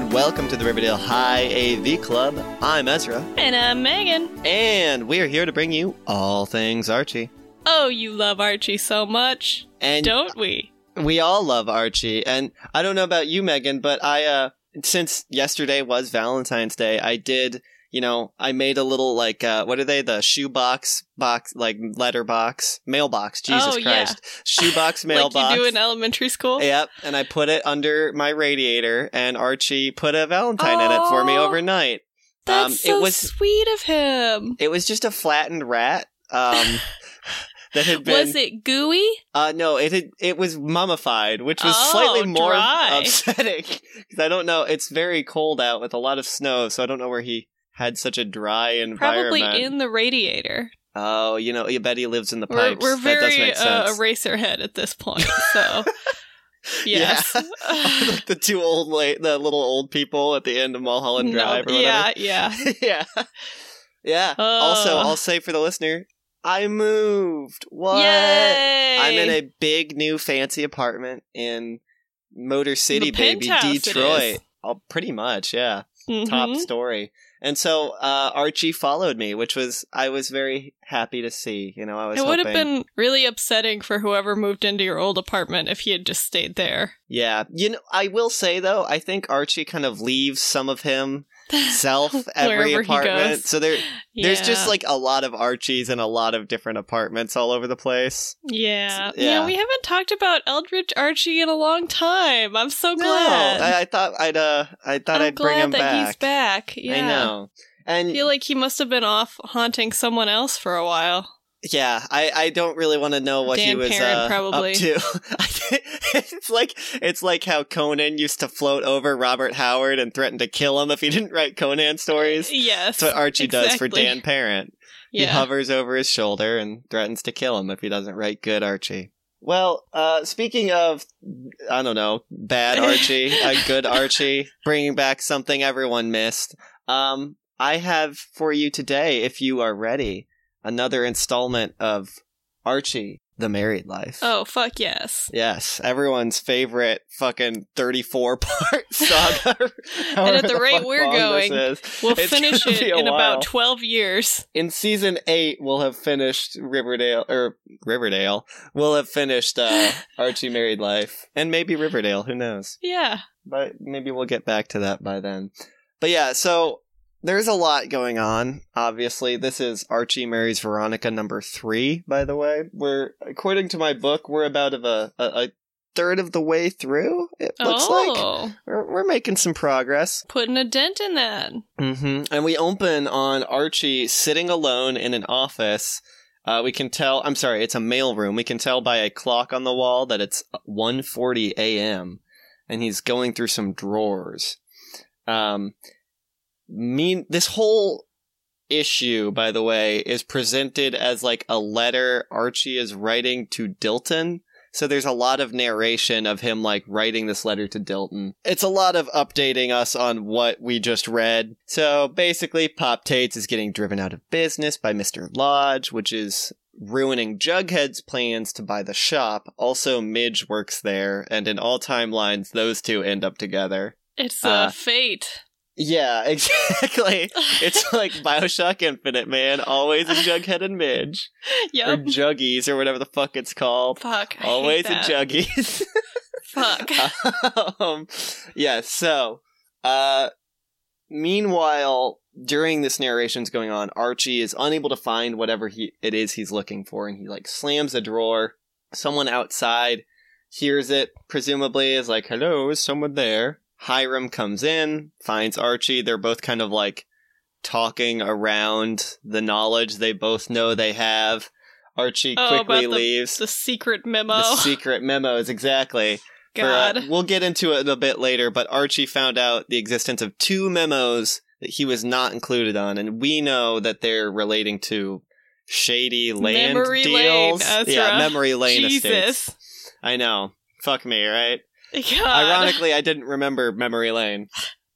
And welcome to the Riverdale High AV Club. I'm Ezra, And I'm Megan. and we are here to bring you all things Archie. Oh, you love Archie so much, And don't we? we all love Archie. And I don't know about you, Megan, but I, uh, since yesterday was Valentine's Day, I did, you know, I made a little like, uh, what are they? The shoebox box, like letterbox, mailbox. Jesus Oh, yeah. Christ, shoebox mailbox. Like you do in elementary school. Yep, and I put it under my radiator, and Archie put a Valentine in it for me overnight. That's um, so it was sweet of him. it was just a flattened rat. Um, that had been Was it gooey? uh no it had it was mummified which was Oh, slightly more dry. upsetting because i don't know it's very cold out with a lot of snow so i don't know where he had such a dry environment Probably in the radiator. oh you know you bet he lives in the We're, pipes we're that does very uh, Eraserhead at this point, so yes. like the two old la- the little old people at the end of mulholland drive or No, whatever yeah, yeah. yeah. Yeah. also, I'll say for the listener, I moved. What? Yay! I'm in a big new fancy apartment in Motor City, The baby, Detroit. Oh, pretty much, yeah. Top Mhm. story. And so uh, Archie followed me, which was I was very happy to see. You know, I was. It would have been really upsetting for whoever moved into your old apartment if he had just stayed there. Yeah, you know, I will say though, I think Archie kind of leaves some of himself every apartment. goes. So there, There's just like a lot of Archies in a lot of different apartments all over the place. Yeah. Yeah. yeah. we haven't talked about Eldritch Archie in a long time. I'm so No, glad. I, I thought I'd uh I thought I'm I'd bring him that back. he's back. Yeah. I know. And I feel like he must have been off haunting someone else for a while. Yeah, I, I don't really want to know what he was Parent, uh, probably. up to. it's like it's like how Conan used to float over Robert Howard and threaten to kill him if he didn't write Conan stories. Yes. That's what Archie does for. Dan Parent. He hovers over his shoulder and threatens to kill him if he doesn't write good Archie. Well, uh, speaking of, I don't know, bad Archie, a good Archie, bringing back something everyone missed. Um, I have for you today, if you are ready, another installment of Archie, the Married Life. Oh, fuck yes. Yes, everyone's favorite fucking 34 part saga. And at However the rate we're going. We'll It's finish it in while about 12 years. in season eight we'll have finished Riverdale or Riverdale. We'll have finished uh, Archie Married Life and maybe Riverdale. Who knows? Yeah. But maybe we'll get back to that by then. But yeah, so there's a lot going on. Obviously, this is Archie marries Veronica number three. By the way, we're according to my book, we're about of a, a, a third of the way through. It looks like oh, we're, we're making some progress. putting a dent in that. hmm And we open on Archie sitting alone in an office. Uh, we can tell. I'm sorry, it's a mail room. We can tell by a clock on the wall that it's 1:40 a.m. and he's going through some drawers. Um, mean this whole issue, by the way, is presented as like a letter Archie is writing to Dilton. So there's a lot of narration of him like writing this letter to Dilton. It's a lot of updating us on what we just read. So basically, Pop Tates is getting driven out of business by Mr. Lodge, which is ruining Jughead's plans to buy the shop. Also, Midge works there, and in all timelines, those two end up together. It's a uh, fate. Yeah, exactly. It's like Bioshock Infinite, man. Always a Jughead and Midge. Or. Juggies, or whatever the fuck it's called. Fuck. I Always a. Juggies. Fuck. um, yeah, so, uh, meanwhile, during this narration's going on, Archie is unable to find whatever he it is he's looking for, and he like slams a drawer. Someone outside hears it, presumably is like, "Hello, is someone there?" Hiram comes in, finds Archie. They're both kind of like talking around the knowledge they both know they have. Archie Oh, quickly the- leaves. the secret memo. The secret memos, exactly. For, uh, God. we'll get into it a bit later, but Archie found out the existence of two memos that he was not included on, and we know that they're relating to shady land Memory Lane, deals. Ezra. Yeah, memory lane estates. Jesus. I know. Fuck me, right? God. Ironically, I didn't remember memory lane.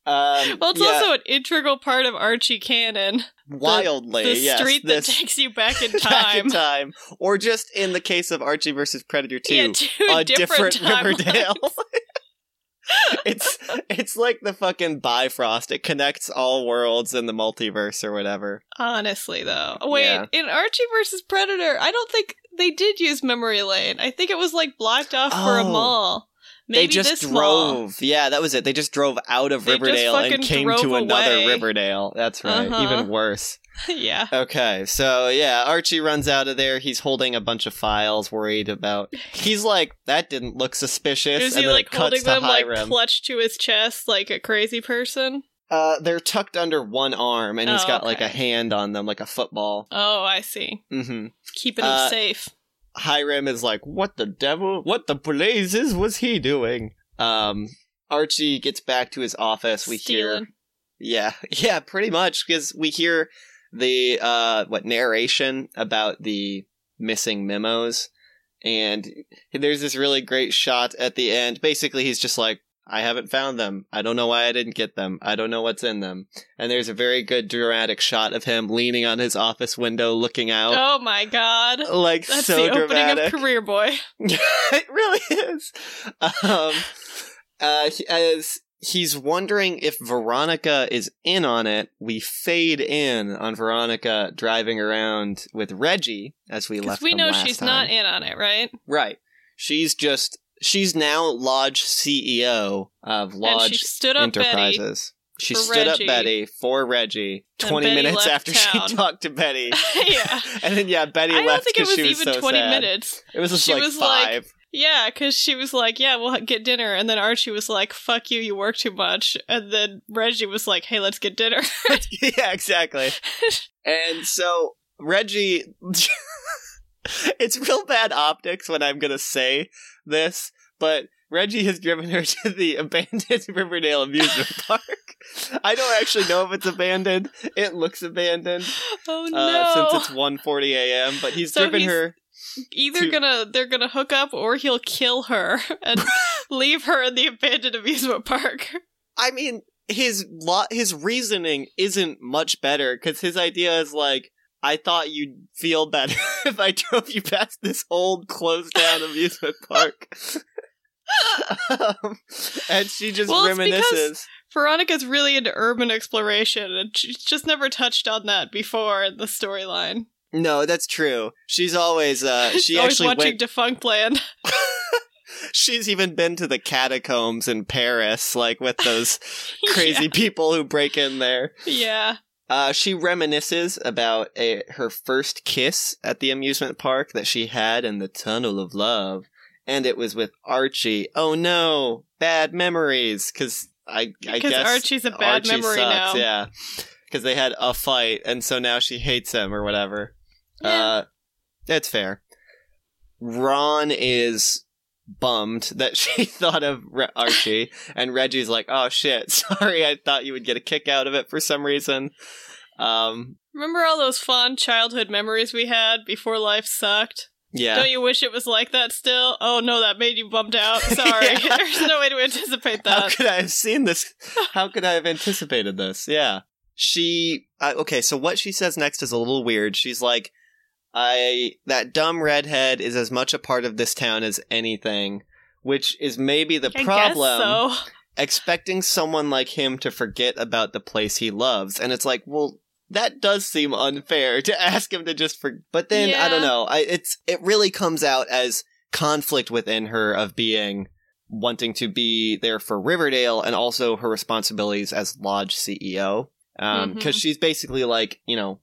Um, Well, it's yeah, also an integral part of Archie canon. wildly The yes, street that takes you back in back in time. time, or just in the case of Archie versus Predator Two, Yeah, two a different, different, Riverdale. it's it's like the fucking Bifrost. It connects all worlds in the multiverse or whatever. Honestly, though. Wait, Yeah. in Archie versus Predator, I don't think they did use memory lane. I think it was like blocked off for a Oh. mall. Maybe they just drove. Yeah, that was it. They just drove out of They Riverdale and came to another away. Riverdale. That's right. Uh-huh. Even worse. yeah. Okay, so yeah, Archie runs out of there. He's holding a bunch of files, worried about. He's like, "That didn't look suspicious." Is and he then like holding them like clutched to his chest like a crazy person? uh, they're tucked under one arm, and he's Oh, got like a hand on them, like a football. Oh, I see. Mm-hmm. Keeping him Uh, safe. Hiram is like, "What the devil? What the blazes was he doing?" Um, Archie gets back to his office. We hear, yeah, yeah, pretty much because we hear the uh, what narration about the missing memos, and there's this really great shot at the end. Basically, he's just like. I haven't found them. I don't know why I didn't get them. I don't know what's in them. And there's a very good dramatic shot of him leaning on his office window looking out. Oh my god. Like That's so the opening dramatic. of Career Boy. it really is. Um, uh, as he's wondering if Veronica is in on it, we fade in on Veronica driving around with Reggie as we Because left. we know she's time. not in on it, right? right. She's just she's now Lodge CEO of and Lodge she stood up Betty. Enterprises. She for stood Reggie. up Betty for Reggie. Twenty Betty minutes after town. she talked to Betty, yeah. and then yeah, Betty I left think it because was she was even so 20 sad. minutes. It was just She like was like- five. Yeah, because she was like, yeah, we'll get dinner. And then Archie was like, fuck you, you work too much. And then Reggie was like, hey, let's get dinner. yeah, exactly. And so Reggie, it's real bad optics when I'm gonna say this, but Reggie has driven her to the abandoned Riverdale amusement park. I don't actually know if it's abandoned. It looks abandoned oh uh, no. since it's 1:40 a.m. But he's So driven he's- her. Either to- gonna they're gonna hook up or he'll kill her and leave her in the abandoned amusement park. I mean, his lot, his reasoning isn't much better because his idea is like, I thought you'd feel better if I drove you past this old closed down amusement park. um, and she just Well, reminisces. Veronica's really into urban exploration and she's just never touched on that before in the storyline. No, that's true. She's always uh She's she always actually watching went Defunctland. she's even been to the catacombs in Paris like with those crazy people who break in there. yeah. Uh, she reminisces about a, her first kiss at the amusement park that she had in the Tunnel of Love, and it was with Archie. Oh no, bad memories. Because I, I Because guess Archie's a bad Archie memory sucks, now. Yeah, because they had a fight, and so now she hates him or whatever. Yeah. Uh, that's fair. Ron is bummed that she thought of Re- Archie, and Reggie's like, "Oh shit, sorry, I thought you would get a kick out of it for some reason." Um, Remember all those fond childhood memories we had before life sucked? yeah, Don't you wish it was like that still? Oh no, that made you bummed out. Sorry. Yeah. There's no way to anticipate that. how could I have seen this? How could I have anticipated this? Yeah, she. Uh, okay, so what she says next is a little weird. She's like, "I that dumb redhead is as much a part of this town as anything." Which is maybe the I problem. so. expecting someone like him to forget about the place he loves and it's like well that does seem unfair to ask him to just for but then i don't know I, it's it really comes out as conflict within her of being wanting to be there for riverdale and also her responsibilities as lodge ceo um Mhm. because she's basically like you know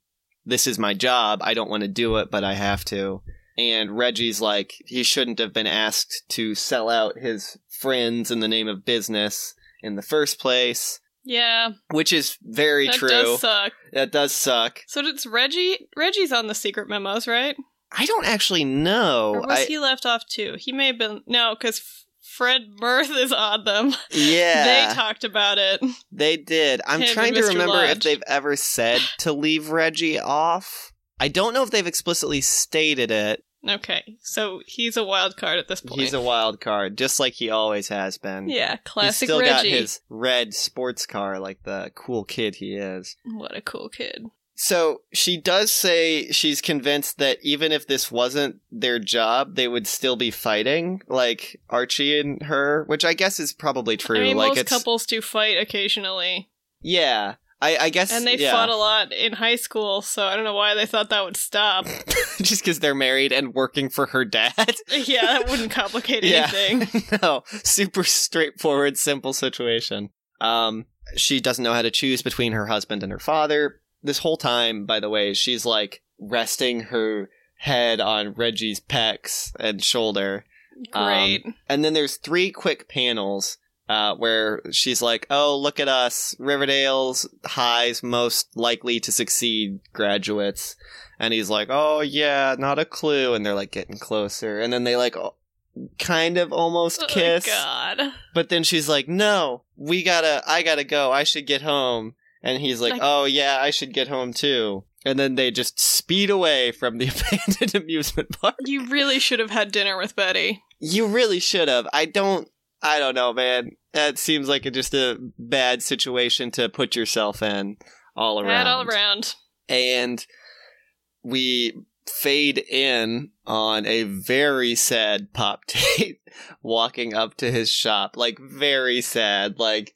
this is my job i don't want to do it but i have to and Reggie's like, he shouldn't have been asked to sell out his friends in the name of business in the first place, Yeah, which is very that true. does suck. that does suck. So it's Reggie. Reggie's on the secret memos, right? I don't actually know. or was I, he left off too? He may have been no, because Fred Mirth is on them. yeah, They talked about it. they did. I'm Him trying to remember if they've ever said to leave Reggie off. I don't know if they've explicitly stated it. Okay, so he's a wild card at this point. He's a wild card, just like he always has been. yeah, He's classic still got his red sports car like the cool kid he is. What a cool kid. So she does say she's convinced that even if this wasn't their job, they would still be fighting, like Archie and her, which I guess is probably true. I mean, like most it's couples do fight occasionally, yeah. I, I guess and they yeah. fought a lot in high school. So I don't know why they thought that would stop. just because they're married and working for her dad. yeah, that wouldn't complicate Yeah. anything. no, super straightforward, simple situation. Um, she doesn't know how to choose between her husband and her father. This whole time, by the way, she's like resting her head on Reggie's pecs and shoulder. Um, Great. And then there's three quick panels uh, where she's like, "Oh, look at us, Riverdale's highs most likely to succeed graduates," and he's like, "Oh yeah, not a clue," and they're like getting closer, and then they like kind of almost kiss, Oh, God. but then she's like, "No, we gotta, I gotta go. I should get home," and he's like, "Oh yeah, I should get home too." And then they just speed away from the abandoned amusement park. You really should have had dinner with Betty. You really should have. I don't. I don't know, man. That seems like a, just a bad situation to put yourself in all around. Bad all around. And we fade in on a very sad Pop Tate walking up to his shop. Like very sad. Like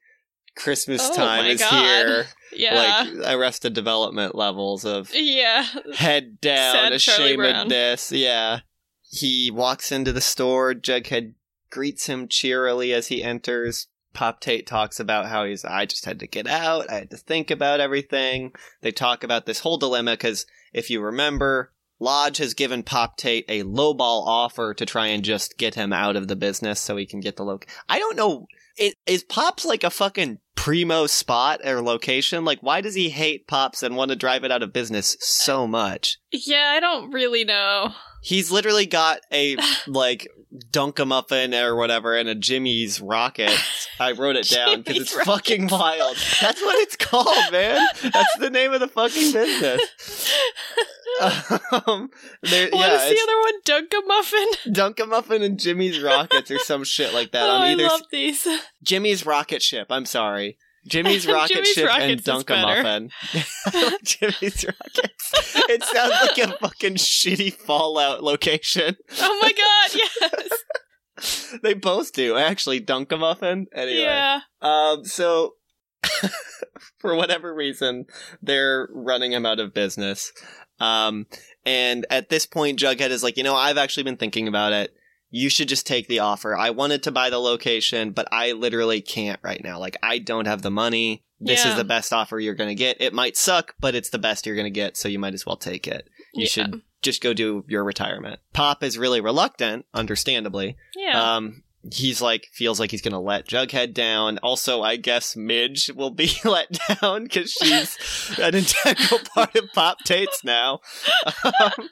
Christmas Oh time is God. here. Yeah. Like Arrested Development levels of yeah. head down, Sad ashamedness. Yeah. He walks into the store. Jughead greets him cheerily as he enters. Pop Tate talks about how he's, I just had to get out. I had to think about everything. They talk about this whole dilemma because if you remember, Lodge has given Pop Tate a lowball offer to try and just get him out of the business so he can get the loc. I don't know. It, is Pops like a fucking primo spot or location? Like, why does he hate Pops and want to drive it out of business so much? Yeah, I don't really know. He's literally got a like Dunkamuffin or whatever and a Jimmy's rocket. I wrote it down because it's fucking wild. That's what it's called, man. That's the name of the fucking business. Um, there, what yeah, is the other one? Dunkamuffin? Dunkamuffin and Jimmy's rockets or some shit like that oh, on I either love these. Jimmy's rocket ship. I'm sorry. Jimmy's rocket Jimmy's ship and Rockets better. Dunkamuffin. Like Jimmy's rockets. It sounds like a fucking shitty Fallout location. Oh my god, yes. They both do actually. Dunkamuffin. Anyway, Yeah. um, so for whatever reason, they're running him out of business. Um, and at this point, Jughead is like, you know, I've actually been thinking about it. You should just take the offer. I wanted to buy the location, but I literally can't right now. Like, I don't have the money. This is the best offer you're going to get. It might suck, but it's the best you're going to get, so you might as well take it. You Yeah. should just go do your retirement. Pop is really reluctant, understandably. Yeah. Um, he's like feels like he's gonna let Jughead down. Also, I guess Midge will be let down because she's an integral part of Pop Tates now. Um,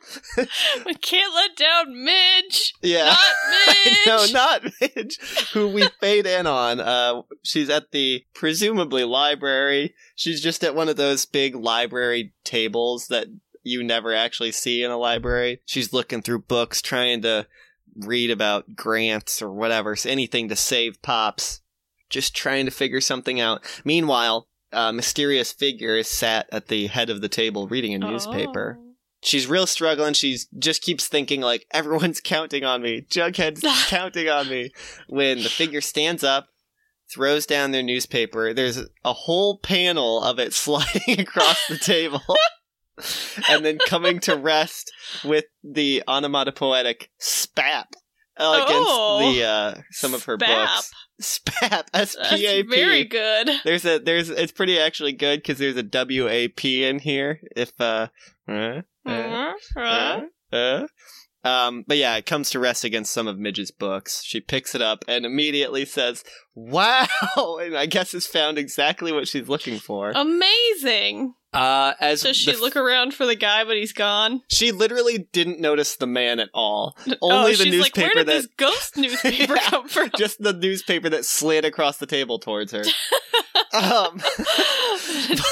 we can't let down Midge. yeah. Not Midge. no, not Midge, who we fade in on. Uh, she's at the presumably library. She's just at one of those big library tables that you never actually see in a library. She's looking through books, trying to read about grants or whatever, so anything to save Pops. Just trying to figure something out. Meanwhile, a mysterious figure is sat at the head of the table reading a newspaper Oh. she's real struggling. She's just keeps thinking like everyone's counting on me. Jughead's counting on me. When the figure stands up, throws down their newspaper, there's a whole panel of it sliding across the table. And then coming to rest with the onomatopoetic spap against Oh. the uh some of her Spap. books. Spap. S P A P. That's P A P. very good. There's a there's it's pretty actually good because there's a W A P in here. If uh, uh, uh, Uh, uh, uh. Um, but yeah, it comes to rest against some of Midge's books. She picks it up and immediately says, "Wow!" and I guess has found exactly what she's looking for. Amazing. Uh, as Does she the- look around for the guy, but he's gone? She literally didn't notice the man at all. oh, Only the she's like, where newspaper did that this ghost newspaper Yeah. come from? just the newspaper that slid across the table towards her. um,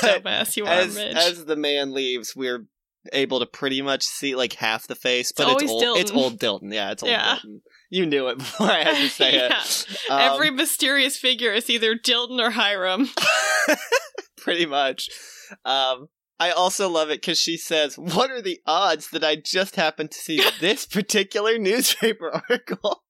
Dumbass, you are, as Midge. as the man leaves, we're able to pretty much see like half the face, but it's, always old. Dilton. It's old Dilton. Yeah, it's old Yeah. Dilton. You knew it before I had to say Yeah. it. Um, Every mysterious figure is either Dilton or Hiram. pretty much. Um, I also love it because she says, What are the odds that I just happened to see this particular newspaper article?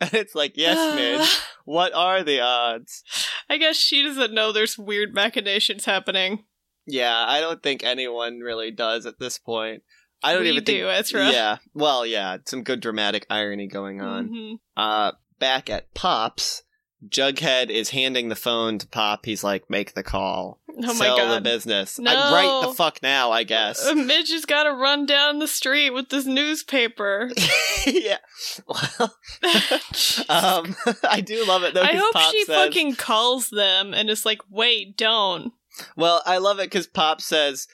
And it's like, Yes, Midge. What are the odds? I guess she doesn't know there's weird machinations happening. Yeah, I don't think anyone really does at this point. I don't we even do, think. Ezra. Yeah, well, yeah, some good dramatic irony going on. Mhm. Uh, back at Pop's, Jughead is handing the phone to Pop. He's like, "Make the call, Oh my sell the god. business." No. I'm right the fuck now, I guess. Uh, Midge has got to run down the street with this newspaper. yeah. Well, um, I do love it though. I hope Pop she says, fucking calls them and is like, wait, don't. Well, I love it because Pop says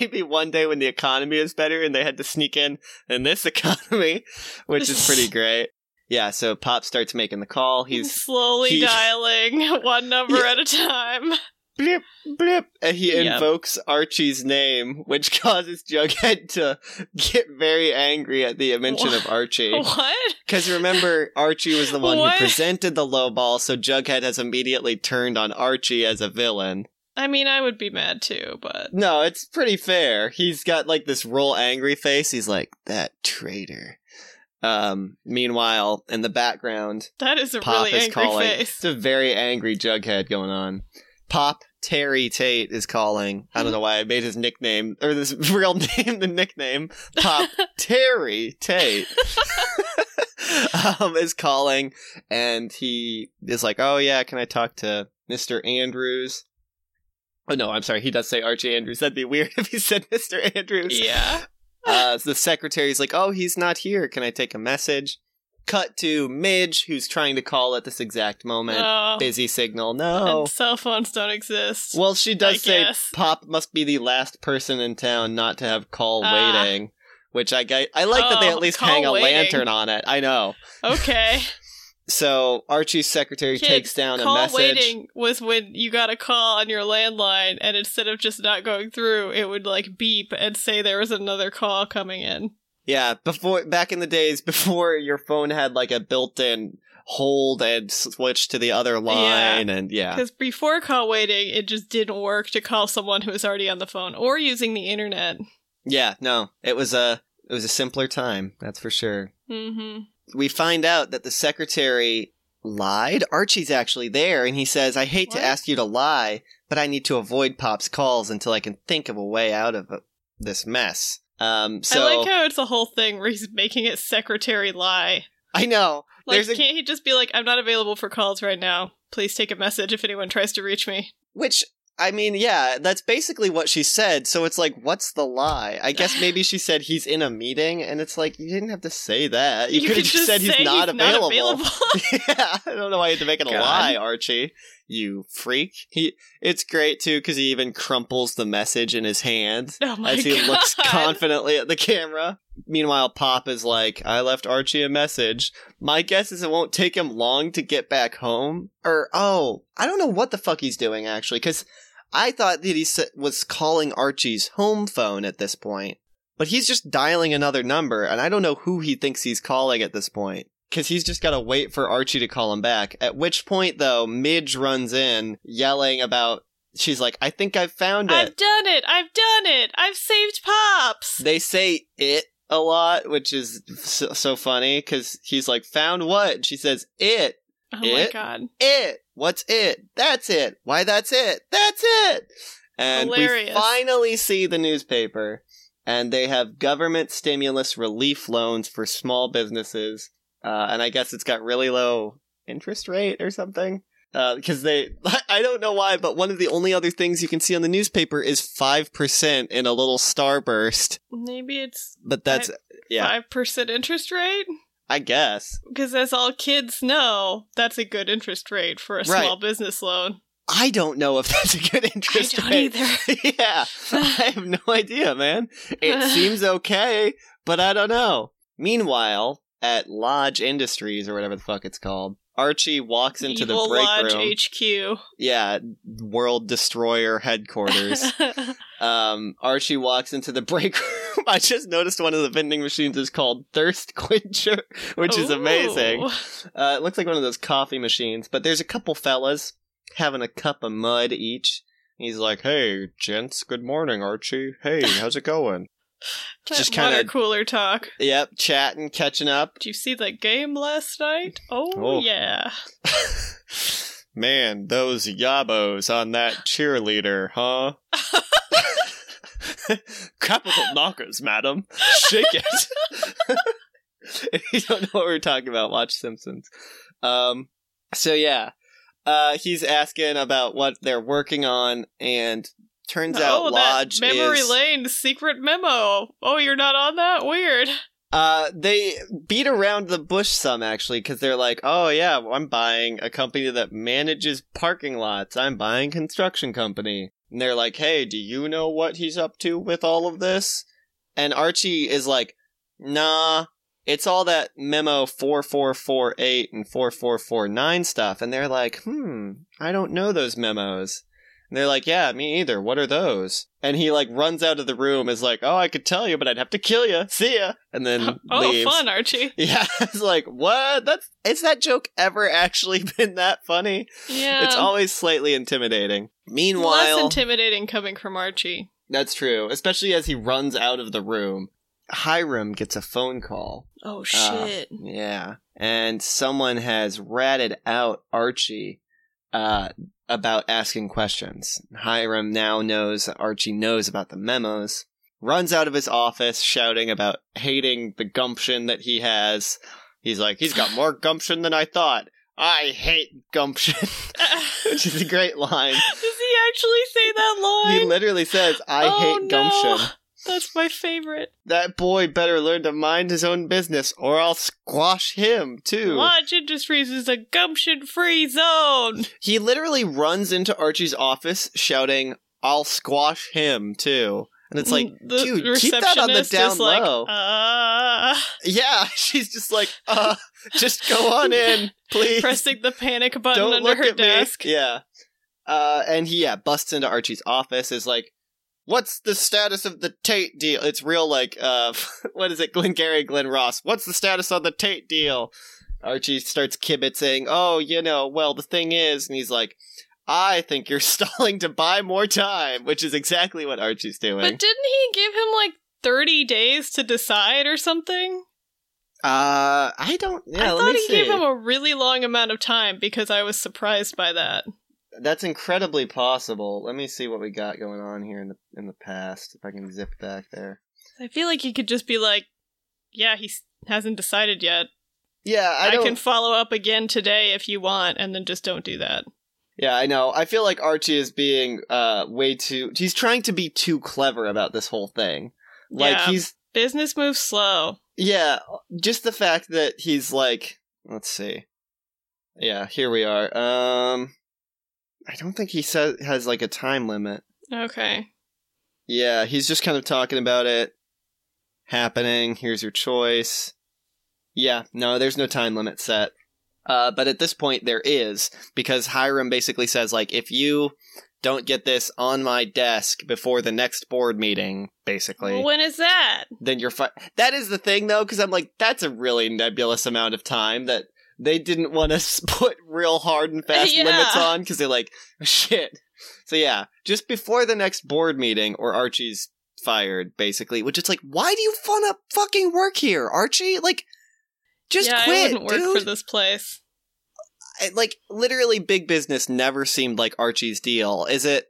maybe one day when the economy is better and they had to sneak in in this economy, which is pretty great. Yeah, so Pop starts making the call. He's slowly he- dialing one number Yeah. at a time. blip blip, and he Yep. invokes Archie's name, which causes Jughead to get very angry at the mention of Archie. What? Because remember, Archie was the one What? who presented the lowball, so Jughead has immediately turned on Archie as a villain. I mean, I would be mad too, but No, it's pretty fair. He's got like this real angry face. He's like, that traitor. Um, meanwhile, in the background, that is a Pop really is angry calling. face. It's a very angry Jughead going on. Pop Terry Tate is calling. I don't know why I made his nickname or this real name the nickname. Pop Terry Tate um, is calling, and he is like, "Oh yeah, can I talk to Mister Andrews?" Oh no, I'm sorry. He does say Archie Andrews. That'd be weird if he said Mister Andrews. Yeah. Uh, the secretary's like, "Oh, he's not here. Can I take a message?" Cut to Midge, who's trying to call at this exact moment. Oh, Busy signal. No. and cell phones don't exist. Well, she does I say guess. Pop must be the last person in town not to have call Ah. waiting, which I. I like that they Oh, at least hang a waiting. lantern on it. I know. Okay. So Archie's secretary Kids, takes down a call message. waiting was when you got a call on your landline, and instead of just not going through, it would like beep and say there was another call coming in. Yeah, before back in the days before your phone had like a built-in hold and switch to the other line, and yeah, Because before call waiting, it just didn't work to call someone who was already on the phone or using the internet. yeah, no, it was a it was a simpler time. That's for sure. Mm-hmm. We find out that the secretary lied. Archie's actually there, and he says, I hate What? to ask you to lie, but I need to avoid Pop's calls until I can think of a way out of uh, this mess. Um, so I like how it's a whole thing where he's making it secretary lie. I know. Like, a can't he just be like, I'm not available for calls right now. Please take a message if anyone tries to reach me. which I mean, yeah, that's basically what she said. So it's like, what's the lie? I guess maybe she said he's in a meeting, and it's like you didn't have to say that. You, could have just said he's not available. available. yeah, I don't know why you had to make it a lie, Archie. You freak. He. It's great too because he even crumples the message in his hand oh as he god. looks confidently at the camera. Meanwhile, Pop is like, "I left Archie a message. My guess is it won't take him long to get back home." Or oh, I don't know what the fuck he's doing actually because I thought that he was calling Archie's home phone at this point. But he's just dialing another number, and I don't know who he thinks he's calling at this point. Because he's just got to wait for Archie to call him back. At which point, though, Midge runs in, yelling about. She's like, I think I've found it. I've done it. I've done it. I've saved Pops. They say it a lot, which is so, so funny, because he's like, found what? And she says, it. Oh my it? god. It. What's it? That's it. Why that's it? That's it. And we finally see the newspaper, and they have government stimulus relief loans for small businesses. Uh, and I guess it's got really low interest rate or something. Because they, I don't know why, but one of the only other things you can see on the newspaper is 5% in a little starburst. Maybe it's But that's, yeah, five percent interest rate. I guess. Because as all kids know, that's a good interest rate for a Right. small business loan. I don't know if that's a good interest I don't rate. either. yeah, I have no idea, man. It seems okay, but I don't know. Meanwhile, at Lodge Industries or whatever the fuck it's called, Archie walks into Evil the break Lodge room. HQ. yeah, World Destroyer headquarters. um, Archie walks into the break room. I just noticed one of the vending machines is called Thirst Quencher, which is amazing. Uh, it looks like one of those coffee machines, but there's a couple fellas having a cup of mud each. He's like, "Hey, gents, good morning, Archie. Hey, how's it going?" That Just kinda- cooler talk. yep, chatting, catching up. Did you see the game last night? Oh, Oh. yeah. Man, those yabos on that cheerleader, huh? Capital knockers, madam. Shake it. if you don't know what we're talking about, watch Simpsons. Um, so yeah, uh, he's asking about what they're working on, and turns out oh, Lodge that memory is. lane secret memo. Oh, you're not on that? Weird. Uh, they beat around the bush some actually because they're like, oh yeah, I'm buying a company that manages parking lots. I'm buying construction company. And they're like, hey, do you know what he's up to with all of this? And Archie is like, nah, it's all that memo 4448 and 4449 stuff. And they're like, hmm, I don't know those memos. And they're like, yeah, me either. What are those? And he like runs out of the room, is like, oh, I could tell you, but I'd have to kill you. See ya. And then Oh, leaves. fun, Archie. Yeah, it's like, what? That's is that joke ever actually been that funny? Yeah. It's always slightly intimidating. Meanwhile, less intimidating coming from Archie. that's true, especially as he runs out of the room. Hiram gets a phone call. Oh, Uh, shit. Yeah. And someone has ratted out Archie uh, about asking questions. Hiram now knows Archie knows about the memos, runs out of his office shouting about hating the gumption that he has. He's like, he's got more gumption than I thought. I hate gumption, which is a great line. Does he actually say that line? He literally says, I Oh, hate no. gumption. That's my favorite. That boy better learn to mind his own business, or I'll squash him, too. Lodge Industries is a gumption free zone. He literally runs into Archie's office shouting, I'll squash him too. And it's like, the dude, keep that on the down like, low. uh, yeah, she's just like, uh, just go on in, please. pressing the panic button Don't under her desk. me. Yeah. Uh, and he, yeah, busts into Archie's office, is like, What's the status of the Tate deal? It's real like, uh, what is it? Glengarry Glen Ross. What's the status on the Tate deal? Archie starts kibitzing. Oh, you know, well, the thing is, and he's like, I think you're stalling to buy more time, which is exactly what Archie's doing. But didn't he give him like 30 days to decide or something? uh, I don't. Yeah, I thought he see. gave him a really long amount of time because I was surprised by that. That's incredibly possible. Let me see what we got going on here in the in the past. If I can zip back there. I feel like he could just be like, yeah, he hasn't decided yet. Yeah, I, I, can follow up again today if you want, and then just don't do that. Yeah, I know. I feel like Archie is being uh way too. He's trying to be too clever about this whole thing. Like yeah, he's business moves slow. yeah. Just the fact that he's like, let's see. Yeah, here we are. Um, I don't think he says has like a time limit. Okay. Yeah, he's just kind of talking about it happening. Here's your choice. Yeah, no, there's no time limit set. Uh, but at this point, there is because Hiram basically says like, if you don't get this on my desk before the next board meeting, basically, when is that? then you're fi- That is the thing, though, because I'm like, that's a really nebulous amount of time that they didn't want to put real hard and fast Yeah. limits on because they're like, shit. So yeah, just before the next board meeting, or Archie's fired, basically. Which it's like, why do you wanna fucking work here, Archie? Like, just yeah, quit, I wouldn't work dude. for this place. I- like literally big business never seemed like Archie's deal. Is it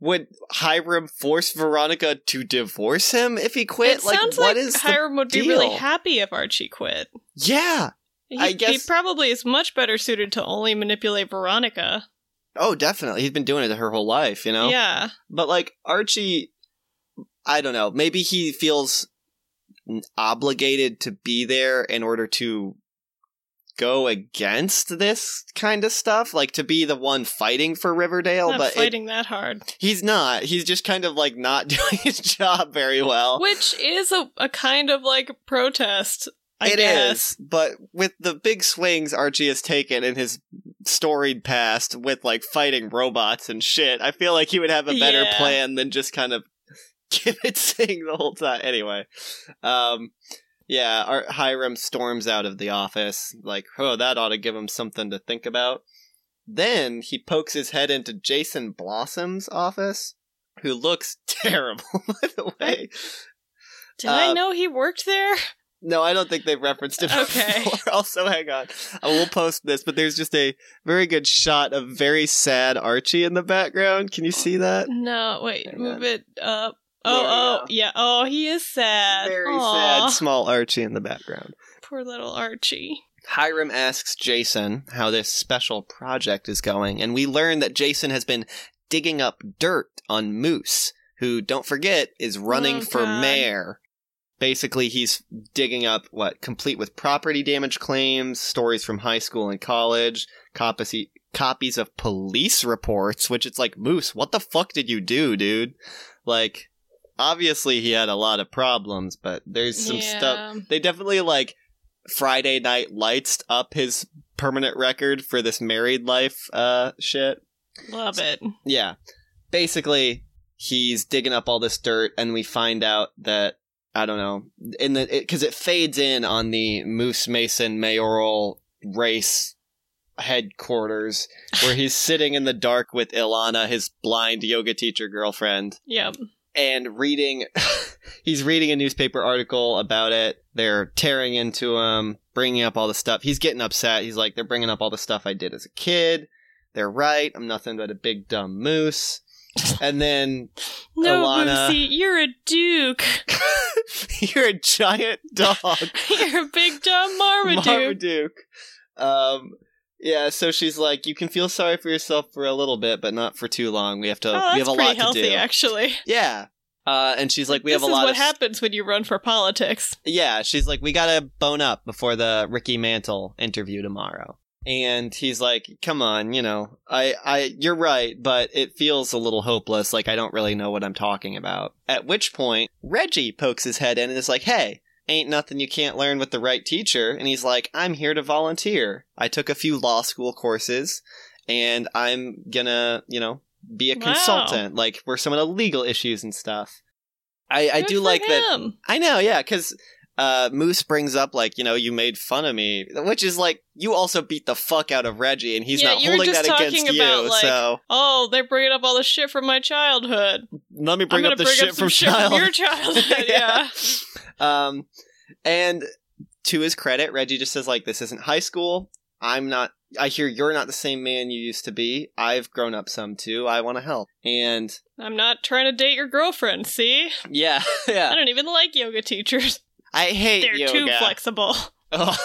would Hiram force Veronica to divorce him if he quit? it like sounds what like is Hiram would be really happy if Archie quit. Yeah. He, I he probably is much better suited to only manipulate Veronica. Oh, definitely. He's been doing it her whole life, you know? Yeah. But like Archie I don't know, maybe he feels obligated to be there in order to go against this kind of stuff, like to be the one fighting for Riverdale, Not but it- fighting that hard. he's not. He's just kind of like not doing his job very well. Which is a, a kind of like protest, I It guess. is, but with the big swings Archie has taken in his storied past with like fighting robots and shit, I feel like he would have a better Yeah. plan than just kind of kibitzing the whole time. Anyway, um, yeah, Ar- Hiram storms out of the office like, oh, that ought to give him something to think about. Then he pokes his head into Jason Blossom's office, who looks terrible, by the way. Did I Uh, know he worked there? No, I don't think they've referenced it Okay. before. Also, hang on. Uh, I will post this, but there's just a very good shot of very sad Archie in the background. Can you see that? No, wait, Hang move on. it up. Oh, oh, go. yeah. Oh, he is sad. Very Aw, sad, small Archie in the background. Poor little Archie. Hiram asks Jason how this special project is going, and we learn that Jason has been digging up dirt on Moose, who, don't forget, is running Oh, for mayor. Basically, he's digging up what, complete with property damage claims, stories from high school and college, copies, copies of police reports, which it's like, Moose, what the fuck did you do, dude? Like, obviously he had a lot of problems, but there's some stuff they definitely like Friday Night Lights up his permanent record for this married life uh shit. Love it. Yeah. Basically, he's digging up all this dirt and we find out that I don't know, in the cuz it fades in on the Moose Mason mayoral race headquarters where he's sitting in the dark with Ilana, his blind yoga teacher girlfriend Yep. and reading he's reading a newspaper article about it. They're tearing into him bringing up all the stuff. He's getting upset. He's like they're bringing up all the stuff i did as a kid. They're right. I'm nothing but a big dumb moose and then No, Alana. Lucy, you're a duke. you're a giant dog you're a big dumb Marmaduke. marmaduke um yeah so she's like you can feel sorry for yourself for a little bit but not for too long we have to oh, that's we have a pretty lot healthy, to do actually. yeah uh, and she's like we this have a is lot what of happens when you run for politics. Yeah, she's like, we gotta bone up before the Ricky Mantle interview tomorrow. And he's like, come on, you know, I, I, you're right, but it feels a little hopeless. Like I don't really know what I'm talking about. At which point, Reggie pokes his head in and is like, hey, ain't nothing you can't learn with the right teacher. And he's like, I'm here to volunteer. I took a few law school courses and I'm gonna, you know, be a Wow. consultant, like for some of the legal issues and stuff. I, I do like that. I know, yeah, because uh, Moose brings up like, you know, you made fun of me, which is like you also beat the fuck out of Reggie, and he's Yeah, not holding that against about, you. like, so Oh, they're bringing up all the shit from my childhood. let me bring up the bring shit up from some shit from your childhood. yeah. Um, and to his credit, Reggie just says like, "This isn't high school. I'm not. I hear you're not the same man you used to be. I've grown up some too. I want to help." And I'm not trying to date your girlfriend, see? yeah, yeah. I don't even like yoga teachers. I hate They're yoga. too flexible. Oh,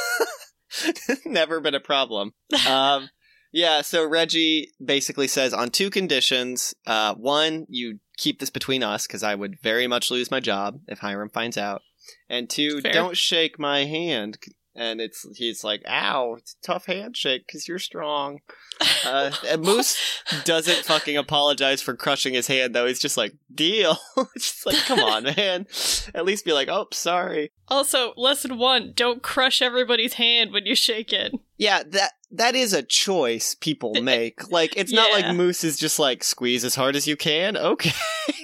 never been a problem. Um, yeah, so Reggie basically says on two conditions. Uh, one, you keep this between us because I would very much lose my job if Hiram finds out. And two, Fair. don't shake my hand. And it's he's like, "Ow, it's a tough handshake because you're strong." Uh, and Moose doesn't fucking apologize for crushing his hand though. He's just like, "Deal." just like, come on, man. At least be like, "Oh, sorry." Also, lesson one: don't crush everybody's hand when you shake it. Yeah, that that is a choice people make. Like it's not like Moose is just like squeeze as hard as you can. Okay,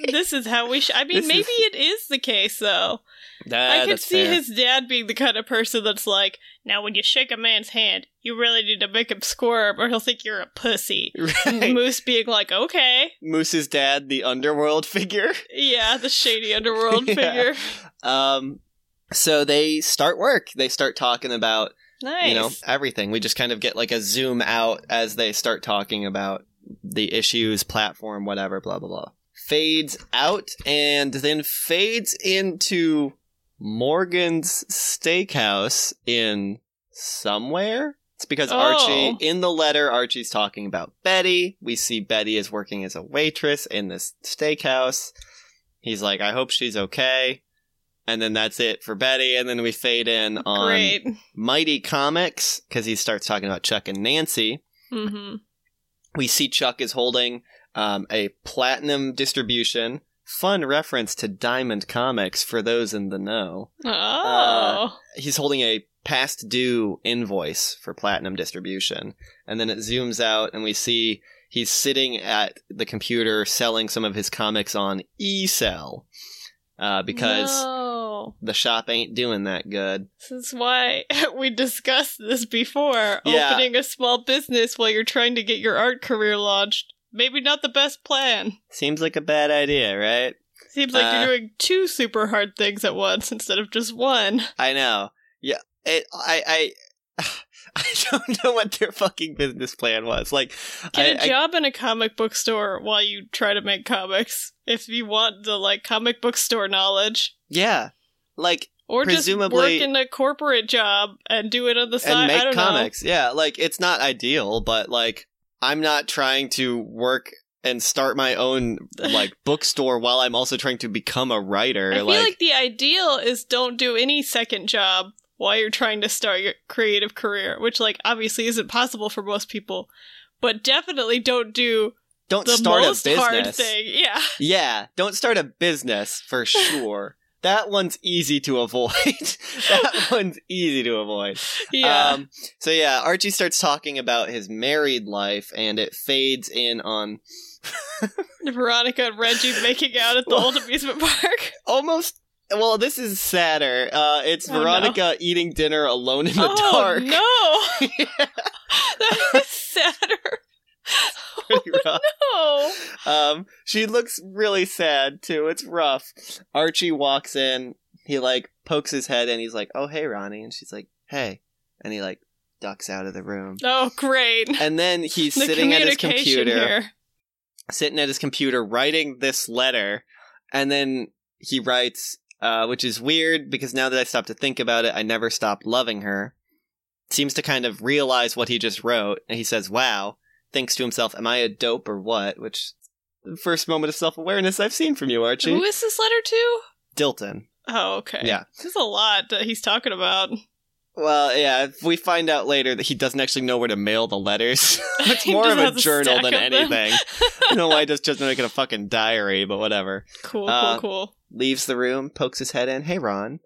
this is how we. Sh- I mean, This maybe is- it is the case though. That, I could see fair. his dad being the kind of person that's like, now when you shake a man's hand, you really need to make him squirm, or he'll think you're a pussy. Right. Moose being like, okay, Moose's dad, the underworld figure. yeah, the shady underworld Yeah. figure. Um, so they start work. They start talking about Nice. you know everything. We just kind of get like a zoom out as they start talking about the issues, platform, whatever, blah blah blah. Fades out and then fades into Morgan's Steakhouse in somewhere. It's because Oh. Archie, in the letter, Archie's talking about Betty. We see Betty is working as a waitress in this steakhouse. He's like, I hope she's okay. And then that's it for Betty. And then we fade in on Great. Mighty Comics because he starts talking about Chuck and Nancy. hmm We see Chuck is holding um, a platinum distribution. Fun reference to Diamond Comics for those in the know. Oh. He's holding a past due invoice for platinum distribution. And then it zooms out and we see he's sitting at the computer selling some of his comics on eCell. Uh, because. No. the shop ain't doing that good. This is why we discussed this before. Yeah. Opening a small business while you're trying to get your art career launched. Maybe not the best plan. Seems like a bad idea, right? Seems like Uh, you're doing two super hard things at once instead of just one. I know. Yeah, it, I, I, I don't know what their fucking business plan was. Like, Get a I- I- job in a comic book store while you try to make comics. If you want the like comic book store knowledge. yeah, like Or Presumably- just work in a corporate job and do it on the side. and make comics. Yeah, like it's not ideal, but like I'm not trying to work and start my own like bookstore while I'm also trying to become a writer. I feel like, the ideal is don't do any second job while you're trying to start your creative career, which like obviously isn't possible for most people. But definitely don't do don't the start a business. hard thing. Yeah. Yeah, don't start a business for sure. That one's easy to avoid. that one's easy to avoid. Yeah. Um, so yeah, Archie starts talking about his married life, and it fades in on Veronica and Reggie making out at the Well- old amusement park. almost. Well, this is sadder. Uh, it's Oh, no. Veronica eating dinner alone in the oh dark. no. that is sadder. Pretty rough. Oh. Um, she looks really sad too. It's rough. Archie walks in. He like pokes his head and he's like, "Oh hey, Ronnie," and she's like, "Hey," and he like ducks out of the room. Oh, great. And then he's the sitting at his computer, here. sitting at his computer, writing this letter, and then he writes, uh, which is weird because now that I stop to think about it, I never stopped loving her. Seems to kind of realize what he just wrote, and he says, "Wow." Thinks to himself, "Am I a dope or what?" Which the first moment of self awareness I've seen from you, Archie. Who is this letter to? Dilton. Oh, okay. Yeah. There's a lot that he's talking about. Well, yeah, if we find out later that he doesn't actually know where to mail the letters. it's more of a journal than anything. I don't know why he just doesn't make it a fucking diary, but whatever. Cool, Uh, cool, cool. Leaves the room, pokes his head in. Hey, Ron,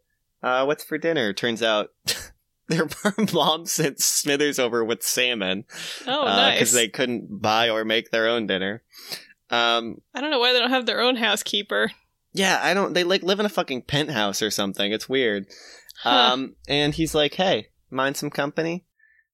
uh, what's for dinner? Turns out their mom sent Smithers over with salmon Oh, because nice. they couldn't buy or make their own dinner. Um, I don't know why they don't have their own housekeeper. yeah, I don't. They like live in a fucking penthouse or something. It's weird. Huh. Um, and he's like, "Hey, mind some company."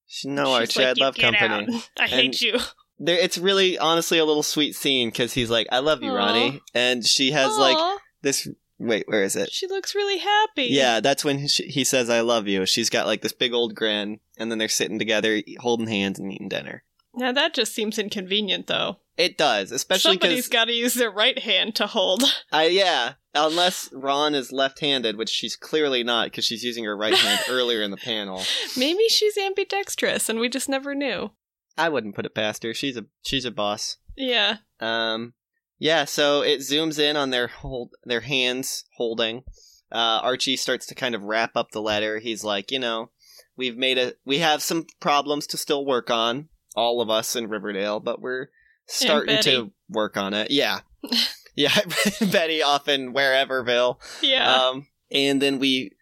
She, no, She's Archie, like, I'd love company. out. I hate you. There, it's really, honestly, a little sweet scene because he's like, "I love you, Aw. Ronnie," and she has like this. Wait, where is it? she looks really happy. Yeah, that's when he, he says, "I love you." She's got like this big old grin, and then they're sitting together, holding hands and eating dinner. Now that just seems inconvenient, though. It does, especially Somebody's got to use their right hand to hold. I yeah, unless Ron is left-handed, which she's clearly not because she's using her right hand earlier in the panel. Maybe she's ambidextrous, and we just never knew. I wouldn't put it past her. She's a she's a boss. Yeah. Um, yeah. So it zooms in on their hold their hands holding. Uh, Archie starts to kind of wrap up the letter. He's like, you know, we've made a we have some problems to still work on, all of us in Riverdale, but we're starting to work on it. Yeah, yeah. Betty off in whereverville. Yeah. Um, and then we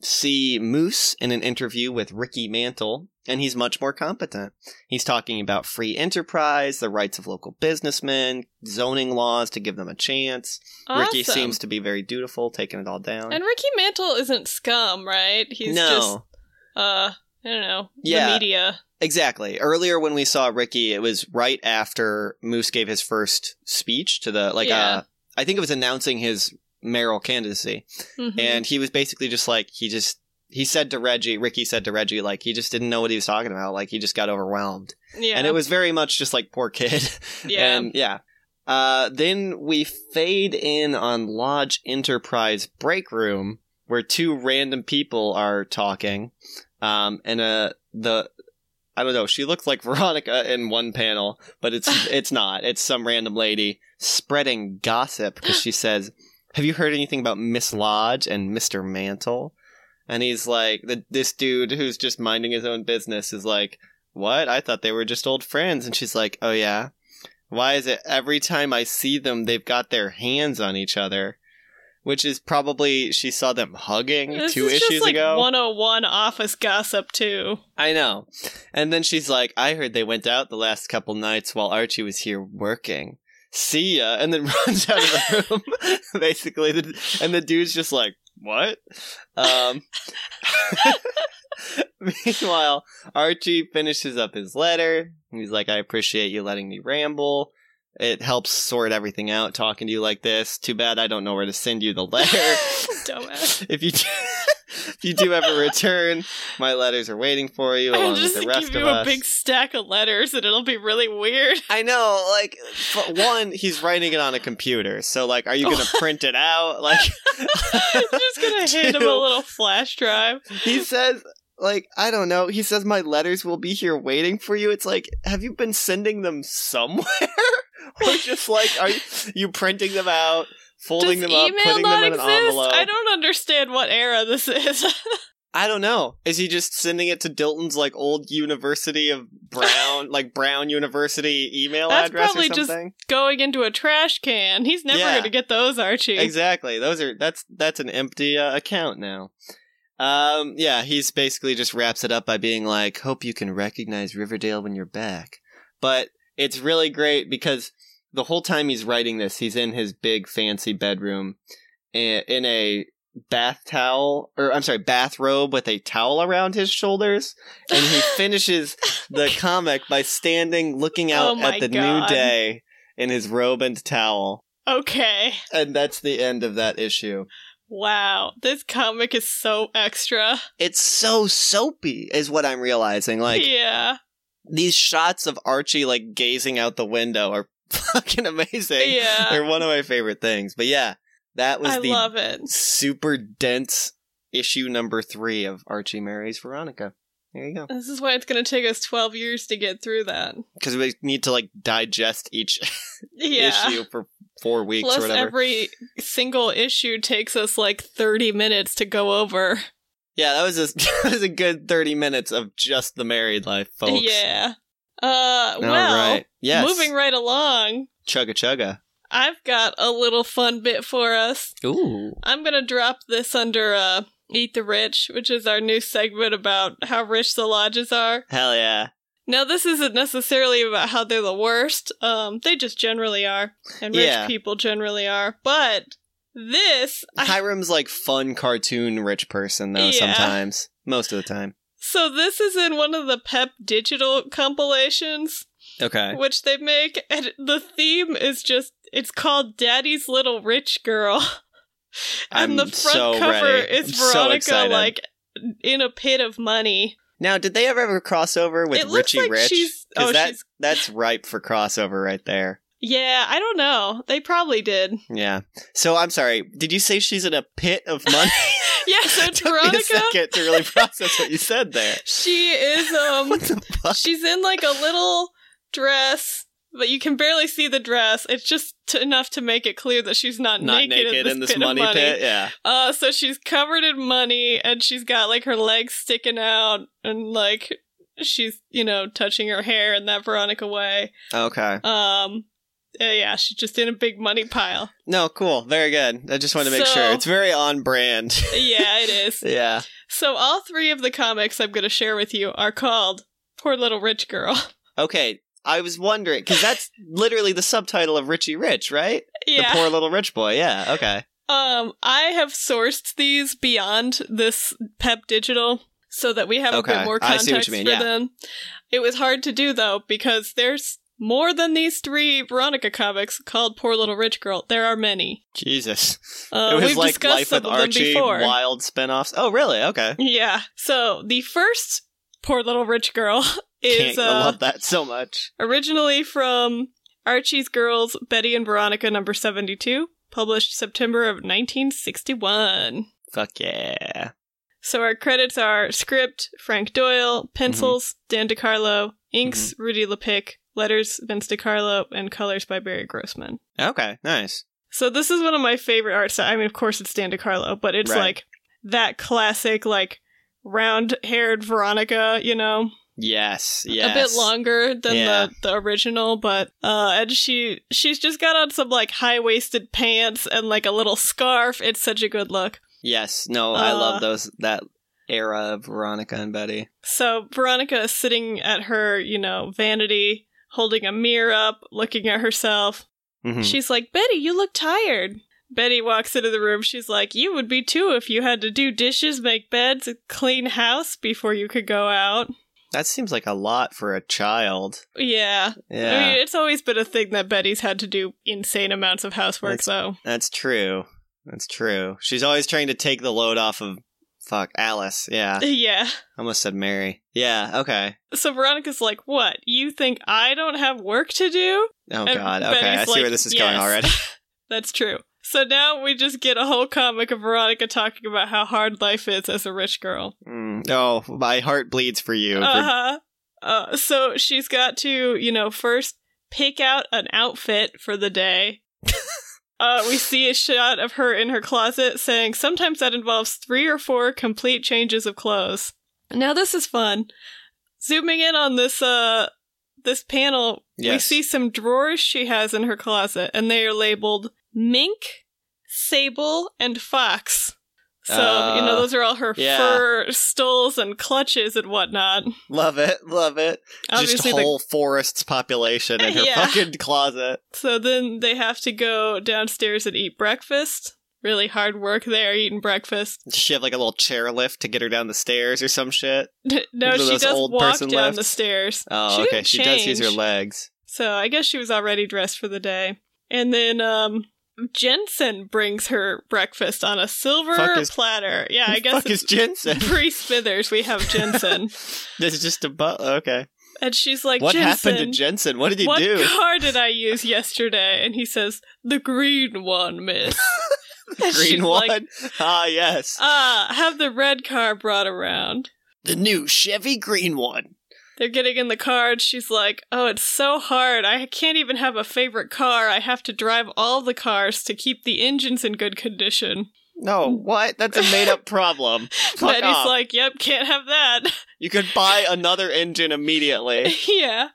see Moose in an interview with Ricky Mantle, and he's much more competent. He's talking about free enterprise, the rights of local businessmen, zoning laws to give them a chance. Ricky seems to be very dutiful, taking it all down. And Ricky Mantle isn't scum, right? He's no, just uh I don't know. Yeah. The media. exactly. Earlier when we saw Ricky, it was right after Moose gave his first speech to the like. Yeah. Uh, I think it was announcing his mayoral candidacy. Mhm. and he was basically just like he just he said to Reggie, Ricky said to Reggie, like he just didn't know what he was talking about, like he just got overwhelmed, yeah. and it was very much just like poor kid, yeah. and yeah. Uh, then we fade in on Lodge Enterprise break room where two random people are talking, um, and uh the. I don't know. She looked like Veronica in one panel, but it's it's not. It's some random lady spreading gossip because she says, have you heard anything about Miss Lodge and Mr. Mantle? And he's like, the, this dude who's just minding his own business is like, what? I thought they were just old friends. And she's like, oh yeah? Why is it every time I see them, they've got their hands on each other? Which is probably, she saw them hugging this two is issues just like ago. 101 office gossip too. I know. And then she's like, I heard they went out the last couple nights while Archie was here working. See ya. And then runs out of the room, basically. The- And the dude's just like, what? Um, meanwhile, Archie finishes up his letter. He's like, I appreciate you letting me ramble. It helps sort everything out talking to you like this. Too bad I don't know where to send you the letter. Dumbass. if you do, if you do ever return, my letters are waiting for you I'll along with just the give rest you of a big stack of letters and it'll be really weird. I know, like, for one, he's writing it on a computer, so like, are you gonna print it out? Like, just gonna hand him a little flash drive. he says like i don't know he says my letters will be here waiting for you it's like have you been sending them somewhere or just like are you, you printing them out folding Does them up email putting not them in an exist? envelope I don't understand what era this is. I don't know is he just sending it to dilton's like old university of brown like brown university email That's address or probably just- something Going into a trash can. He's never Yeah. gonna get those, Archie. exactly those are that's that's an empty uh, account now um yeah he's basically just wraps it up by being like hope you can recognize riverdale when you're back but it's really great because the whole time he's writing this he's in his big fancy bedroom in a bath towel or i'm sorry bathrobe with a towel around his shoulders and he finishes the comic by standing looking out Oh at the God. new day in his robe and towel Okay. and that's the end of that issue Wow. This comic is so extra. it's so soapy is what i'm realizing like yeah. these shots of archie like gazing out the window are fucking amazing Yeah. they're one of my favorite things but yeah that was I the love it. super dense issue number three of archie marries veronica there you go This is why it's going to take us 12 years to get through that. because we need to like digest each Yeah. issue for four weeks Plus, or whatever every single issue takes us like 30 minutes to go over. yeah that was a that was a good 30 minutes of just the married life folks Yeah. Uh, well, right. yes moving right along, chugga chugga I've got a little fun bit for us. ooh I'm going to drop this under uh, Eat the Rich, which is our new segment about how rich the lodges are. hell yeah Now, this isn't necessarily about how they're the worst. Um, they just generally are, and rich Yeah. people generally are. But this, I- Hiram's like fun cartoon rich person though Yeah. sometimes. Most of the time. So this is in one of the Pep Digital compilations, Okay. which they make, and the theme is just it's called Daddy's Little Rich Girl, and I'm the front so cover ready. is I'm Veronica excited. like in a pit of money. Now, did they ever have a crossover with it Richie like Rich? oh that that's ripe for crossover right there. Yeah I don't know they probably did Yeah. So I'm sorry. Did you say she's in a pit of money? yeah so It took me a Veronica second to really process what you said there. she is um What the fuck? she's in like a little dress but you can barely see the dress it's just t- enough to make it clear that she's not, Not naked, in this, pit money, of money. pit. Yeah. uh so she's covered in money and she's got like her legs sticking out and like she's you know touching her hair in that veronica way Okay. um uh, yeah she's just in a big money pile No, cool. Very good. I just want to make So- sure. It's very on brand. yeah it is yeah. So all three of the comics I'm going to share with you are called Poor Little Rich Girl. Okay. I was wondering because that's literally the subtitle of Richie Rich, right? yeah. The poor little rich boy. Yeah. Okay. um I have sourced these beyond this Pep Digital so that we have a bit more I see what context you mean, for yeah. them. It was hard to do though because there's more than these three Veronica comics called Poor Little Rich Girl. There are many. Jesus. Uh, it was we've like discussed Life with Archie, before. wild spin-offs. Oh, really? Okay. Yeah. So the first Poor Little Rich Girl is Can't, I uh, love that so much. Originally from Archie's Girls, Betty and Veronica number 72, published September of 1961. Fuck yeah. So our credits are script, Frank Doyle, pencils, Dan DeCarlo, inks, Rudy Lapick, letters, Vince DeCarlo, and colors by Barry Grossman. Okay, nice. So this is one of my favorite art styles. I mean, of course it's Dan DeCarlo, but it's Right. like that classic, like, round-haired Veronica, you know? Yes, yes. a bit longer than Yeah. the, the original, but uh and she she's just got on some like high waisted pants and like a little scarf. It's such a good look. Yes, no, I Uh, love those that era of Veronica and Betty. So Veronica is sitting at her, you know, vanity, holding a mirror up, looking at herself. Mhm. She's like, Betty, you look tired. Betty walks into the room. She's like, You would be too if you had to do dishes, make beds, clean house before you could go out. That seems like a lot for a child. Yeah. Yeah. I mean, it's always been a thing that Betty's had to do insane amounts of housework, That's- though. That's true. That's true. She's always trying to take the load off of fuck Alice. Yeah. Yeah. Almost said Mary. Yeah, okay. So Veronica's like, What? You think I don't have work to do? Oh And god. Okay, Betty's I see like, where this is going already. That's true. So now we just get a whole comic of Veronica talking about how hard life is as a rich girl. Mm, oh, my heart bleeds for you. Uh-huh. Uh So she's got to, you know, first pick out an outfit for the day. Uh, we see a shot of her in her closet saying sometimes that involves three or four complete changes of clothes. Now this is fun. Zooming in on this uh this panel, we see some drawers she has in her closet, and they are labeled mink, sable, and fox. So, you know, Uh, those are all her yeah. fur stoles and clutches and whatnot. Love it. Love it. Obviously, Just the- whole forest's population in her Yeah. fucking closet. so then they have to go downstairs and eat breakfast. Really hard work there, eating breakfast. Does she have like a little chair lift to get her down the stairs or some shit? no, she does old walk person down lifts? the stairs. Oh, She okay. She does use her legs. So I guess she was already dressed for the day. And then um Jensen brings her breakfast on a silver is- platter. Yeah, I guess fuck is Jensen? pre Smithers. We have Jensen. this is just a but. Okay. and she's like, what Jensen, happened to Jensen? What did he what do? What car did I use yesterday? And he says, the green one, miss. Green like, one. ah, yes. Ah, have the red car brought around. the new Chevy green one. They're getting in the car, and she's like, Oh, it's so hard. I can't even have a favorite car. I have to drive all the cars to keep the engines in good condition. No, what? That's a made up problem. Fuck Betty's off. like, Yep, can't have that. You could buy another engine immediately. yeah.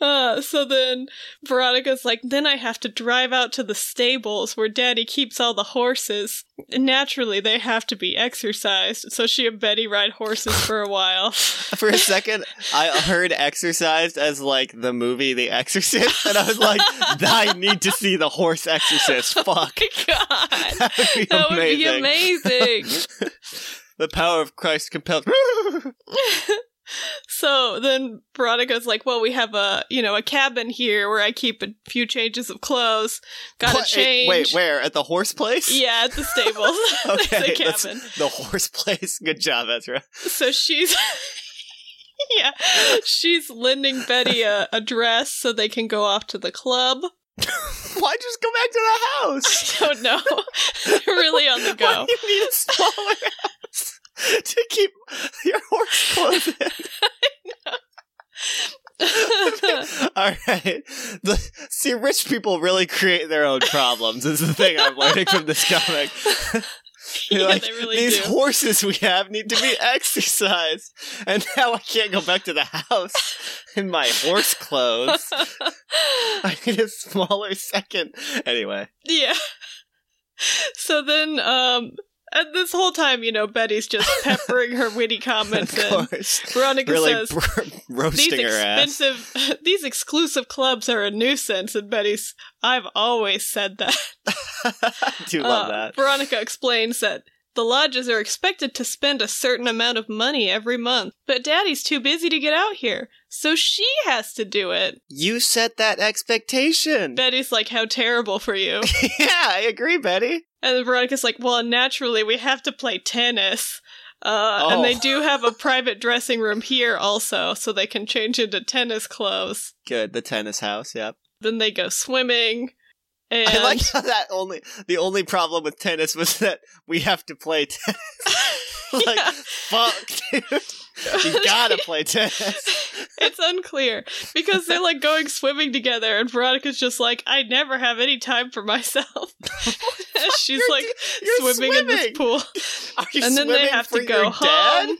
Uh, so then Veronica's like, Then I have to drive out to the stables where Daddy keeps all the horses. Naturally, they have to be exercised. So she and Betty ride horses for a while. For a second, I heard exercised as like the movie The Exorcist, and I was like, I need to see the horse exorcist. Fuck. God. That would be That would be amazing. The power of Christ compels. so then Veronica's like, "Well, we have a you know a cabin here where I keep a few changes of clothes. Got to change." Wait, where? At the horse place? Yeah, at the stables. Okay, There's a that's cabin. the horse place. Good job, Ezra. So she's. yeah, she's lending Betty a, a dress so they can go off to the club. Why just go back to the house? I don't know. really on the Why go. do you need a smaller house to keep your horse clothes in? All right. The, see, rich people really create their own problems. Is the thing I'm learning from this comic. Yeah, like, they really these do. horses we have need to be exercised, and now I can't go back to the house in my horse clothes. I need a smaller second. Anyway, Yeah. So then, um, and this whole time, you know, Betty's just peppering her witty comments of course, Veronica really says, br- these roasting her ass. expensive, these exclusive clubs are a nuisance. And Betty's, I've always said that. I do love Uh, that. Veronica explains that the lodges are expected to spend a certain amount of money every month, but Daddy's too busy to get out here, so she has to do it. You set that expectation. Betty's like, how terrible for you. yeah, I agree, Betty. And then Veronica's like, well, naturally, we have to play tennis. Uh, Oh. And they do have a private dressing room here also, so they can change into tennis clothes. Good, the tennis house. Yep. Then they go swimming. And I like how that only the only problem with tennis was that we have to play tennis. like, fuck, dude. You gotta play tennis. it's unclear because they're like going swimming together, and Veronica's just like, I never have any time for myself. She's like you're swimming, in this pool, Are you and then they have to go home.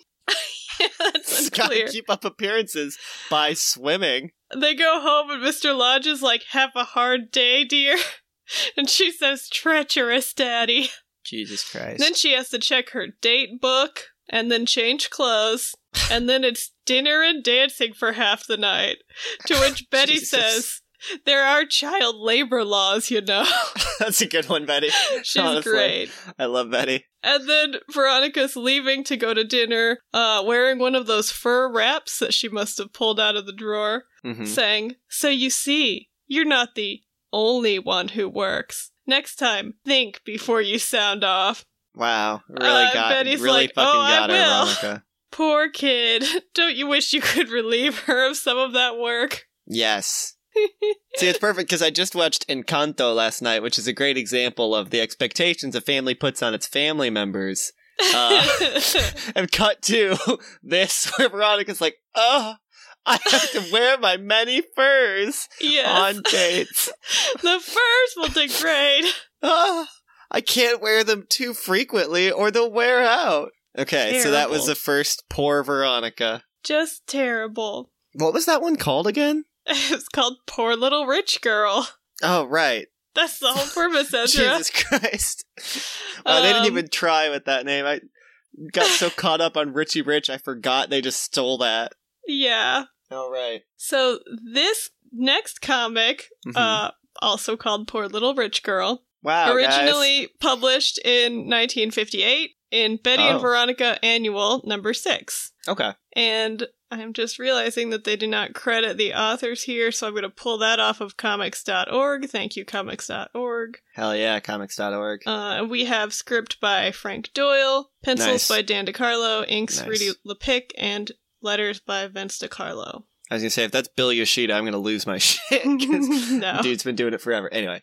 yeah, that's Just gotta unclear. keep up appearances by swimming. They go home and Mr. Lodge is like, Have a hard day, dear. And she says, Treacherous, daddy. Jesus Christ. Then she has to check her date book and then change clothes. And then it's dinner and dancing for half the night. To which Betty says, There are child labor laws, you know. That's a good one, Betty. She's Honestly. great. I love Betty. And then Veronica's leaving to go to dinner, uh, wearing one of those fur wraps that she must have pulled out of the drawer, hmm saying, So you see, you're not the only one who works. Next time, think before you sound off. Wow, really Uh, got Betty's really like, fucking "Oh, I got her, will." Veronica. Poor kid. Don't you wish you could relieve her of some of that work? Yes. See, it's perfect because I just watched Encanto last night, which is a great example of the expectations a family puts on its family members. Uh, and cut to this where Veronica's like, oh, I have to wear my many furs yes. on dates. the furs will degrade. I can't wear them too frequently or they'll wear out. Okay, so that was the first poor Veronica. Just terrible. What was that one called again? It's called Poor Little Rich Girl. Oh, right. That's the whole purpose, Ezra. Jesus Christ. Wow, they didn't Um, even try with that name. I got so caught up on Richie Rich, I forgot they just stole that. Yeah. All right. So this next comic, Mhm. uh, also called Poor Little Rich Girl, wow. originally published in 1958 in Betty Oh. and Veronica Annual number six. Okay. And I'm just realizing that they do not credit the authors here, so I'm going to pull that off of comics.org. Thank you, comics.org. Hell yeah, comics.org. Uh, we have script by Frank Doyle, pencils Nice. by Dan DeCarlo, inks Nice. Rudy Lapick, and letters by Vince DeCarlo. I was gonna say if that's Bill Yoshida, I'm gonna lose my shit. no. Dude's been doing it forever. Anyway.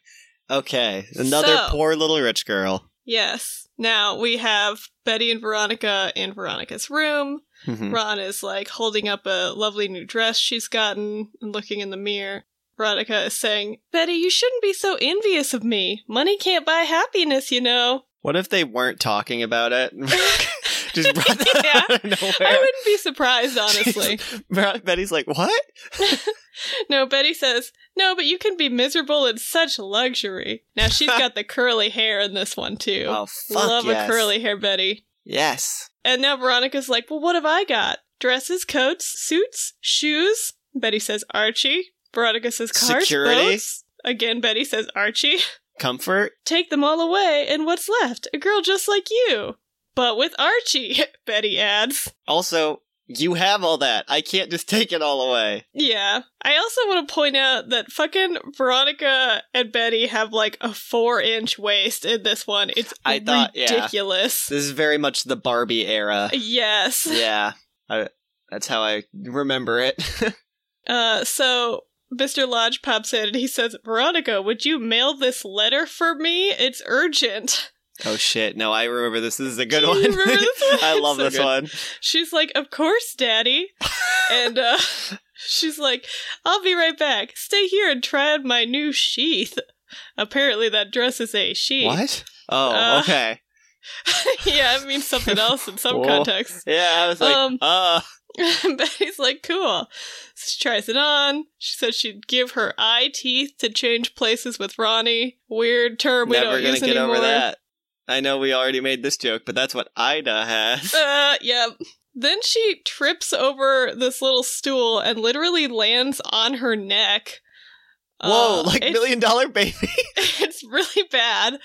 Okay. Another So- poor little rich girl. Yes. Now we have Betty and Veronica in Veronica's room. Mhm. Ron is like holding up a lovely new dress she's gotten and looking in the mirror. Veronica is saying, Betty, you shouldn't be so envious of me. Money can't buy happiness, you know. What if they weren't talking about it? Just brought that Yeah. out of nowhere. I wouldn't be surprised, honestly. Betty's like, what? no, Betty says, No, but you can be miserable in such luxury. Now she's got the curly hair in this one, too. Oh, fuck Love yes. a curly hair, Betty. Yes. And now Veronica's like, Well, what have I got? Dresses, coats, suits, shoes? Betty says, Archie. Veronica says, Cars, Security? boats. Again, Betty says, Archie. Comfort? Take them all away, and what's left? A girl just like you. But with Archie, Betty adds. Also, you have all that. I can't just take it all away. Yeah. I also want to point out that fucking Veronica and Betty have like a four inch waist in this one. It's I thought- yeah. ridiculous. This is very much the Barbie era. Yes. yeah. I, that's how I remember it. Uh, so Mr. Lodge pops in and he says, Veronica, would you mail this letter for me? It's urgent. Oh shit. No, I remember this. This is a good one. you remember this one? I love So this good. one. She's like, Of course, Daddy. and uh, she's like, I'll be right back. Stay here and try on my new sheath. Apparently, that dress is a sheath. What? Oh, Uh, okay. yeah, it means something else in some Whoa. context. Yeah, I was like, um, uh, Betty's like, cool. So she tries it on. She says she'd give her eye teeth to change places with Ronnie. Weird term we never don't gonna use get anymore. I know we already made this joke, but that's what Ida has. Uh, yep. Then she trips over this little stool and literally lands on her neck. Whoa, Uh, like Million Dollar Baby. it's really bad.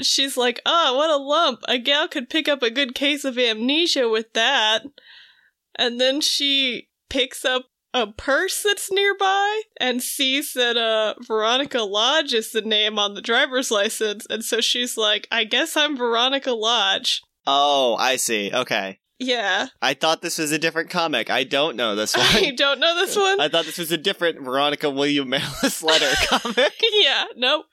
She's like, oh, what a lump. A gal could pick up a good case of amnesia with that. And then she picks up a purse that's nearby and sees that uh Veronica Lodge is the name on the driver's license. And so she's like, I guess I'm Veronica Lodge. oh, I see. Okay. Yeah. I thought this was a different comic. I don't know this I one. don't know this one. I thought this was a different Veronica Will You Mail This Letter comic. yeah, nope.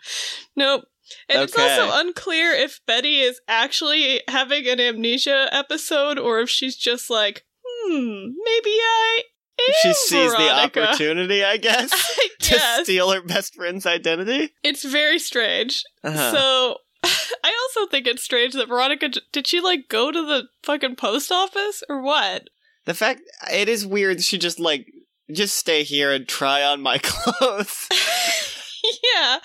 Nope. And it's also unclear if Betty is actually having an amnesia episode or if she's just like, hmm, maybe I am She sees Veronica. the opportunity, I guess, I to steal her best friend's identity. It's very strange. Uh-huh. So, I also think it's strange that Veronica, did she like go to the fucking post office or what? the fact it is weird. She just like just stay here and try on my clothes. yeah.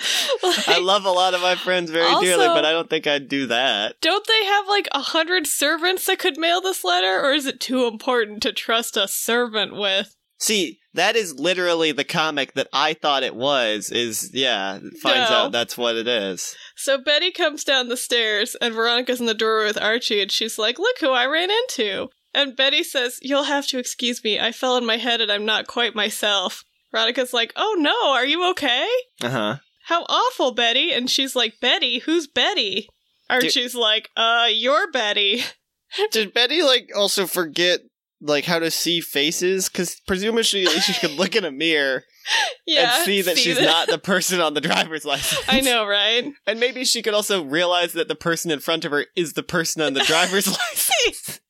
Like, I love a lot of my friends very dearly, but I don't think I'd do that. Don't they have like a hundred servants that could mail this letter, or is it too important to trust a servant with? See, that is literally the comic that I thought it was. Is yeah, finds No. out that's what it is. So Betty comes down the stairs, and Veronica's in the doorway with Archie, and she's like, Look who I ran into. And Betty says, You'll have to excuse me. I fell on my head and I'm not quite myself. Veronica's like, Oh no, are you okay? Uh huh. How awful, Betty. And she's like, Betty? Who's Betty? Archie's like, Uh, you're Betty. Did Betty like also forget like how to see faces? Because presumably she, she could look in a mirror Yeah. and see that she's not the person on the driver's license. I know, right? And maybe she could also realize that the person in front of her is the person on the driver's license.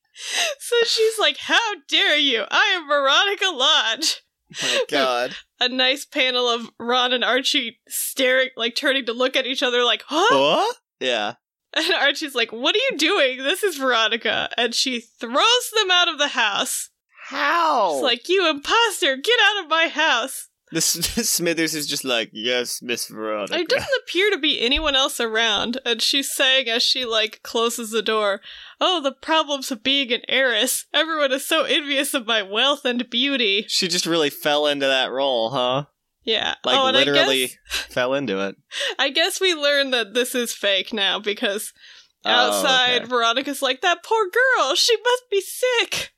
So she's like, How dare you? I am Veronica Lodge. Oh my god. A nice panel of Ron and Archie staring, like turning to look at each other, like, Huh? What? Yeah. And Archie's like, What are you doing? This is Veronica. And she throws them out of the house. How? It's like, You imposter, get out of my house. this Smithers is just like, yes, Miss Veronica. There doesn't appear to be anyone else around. And she's saying as she, like, closes the door, Oh, the problems of being an heiress. Everyone is so envious of my wealth and beauty. She just really fell into that role, huh? Yeah. Like oh, literally guess, fell into it. I guess we learned that this is fake now because Oh, outside okay. Veronica's like, That poor girl, she must be sick.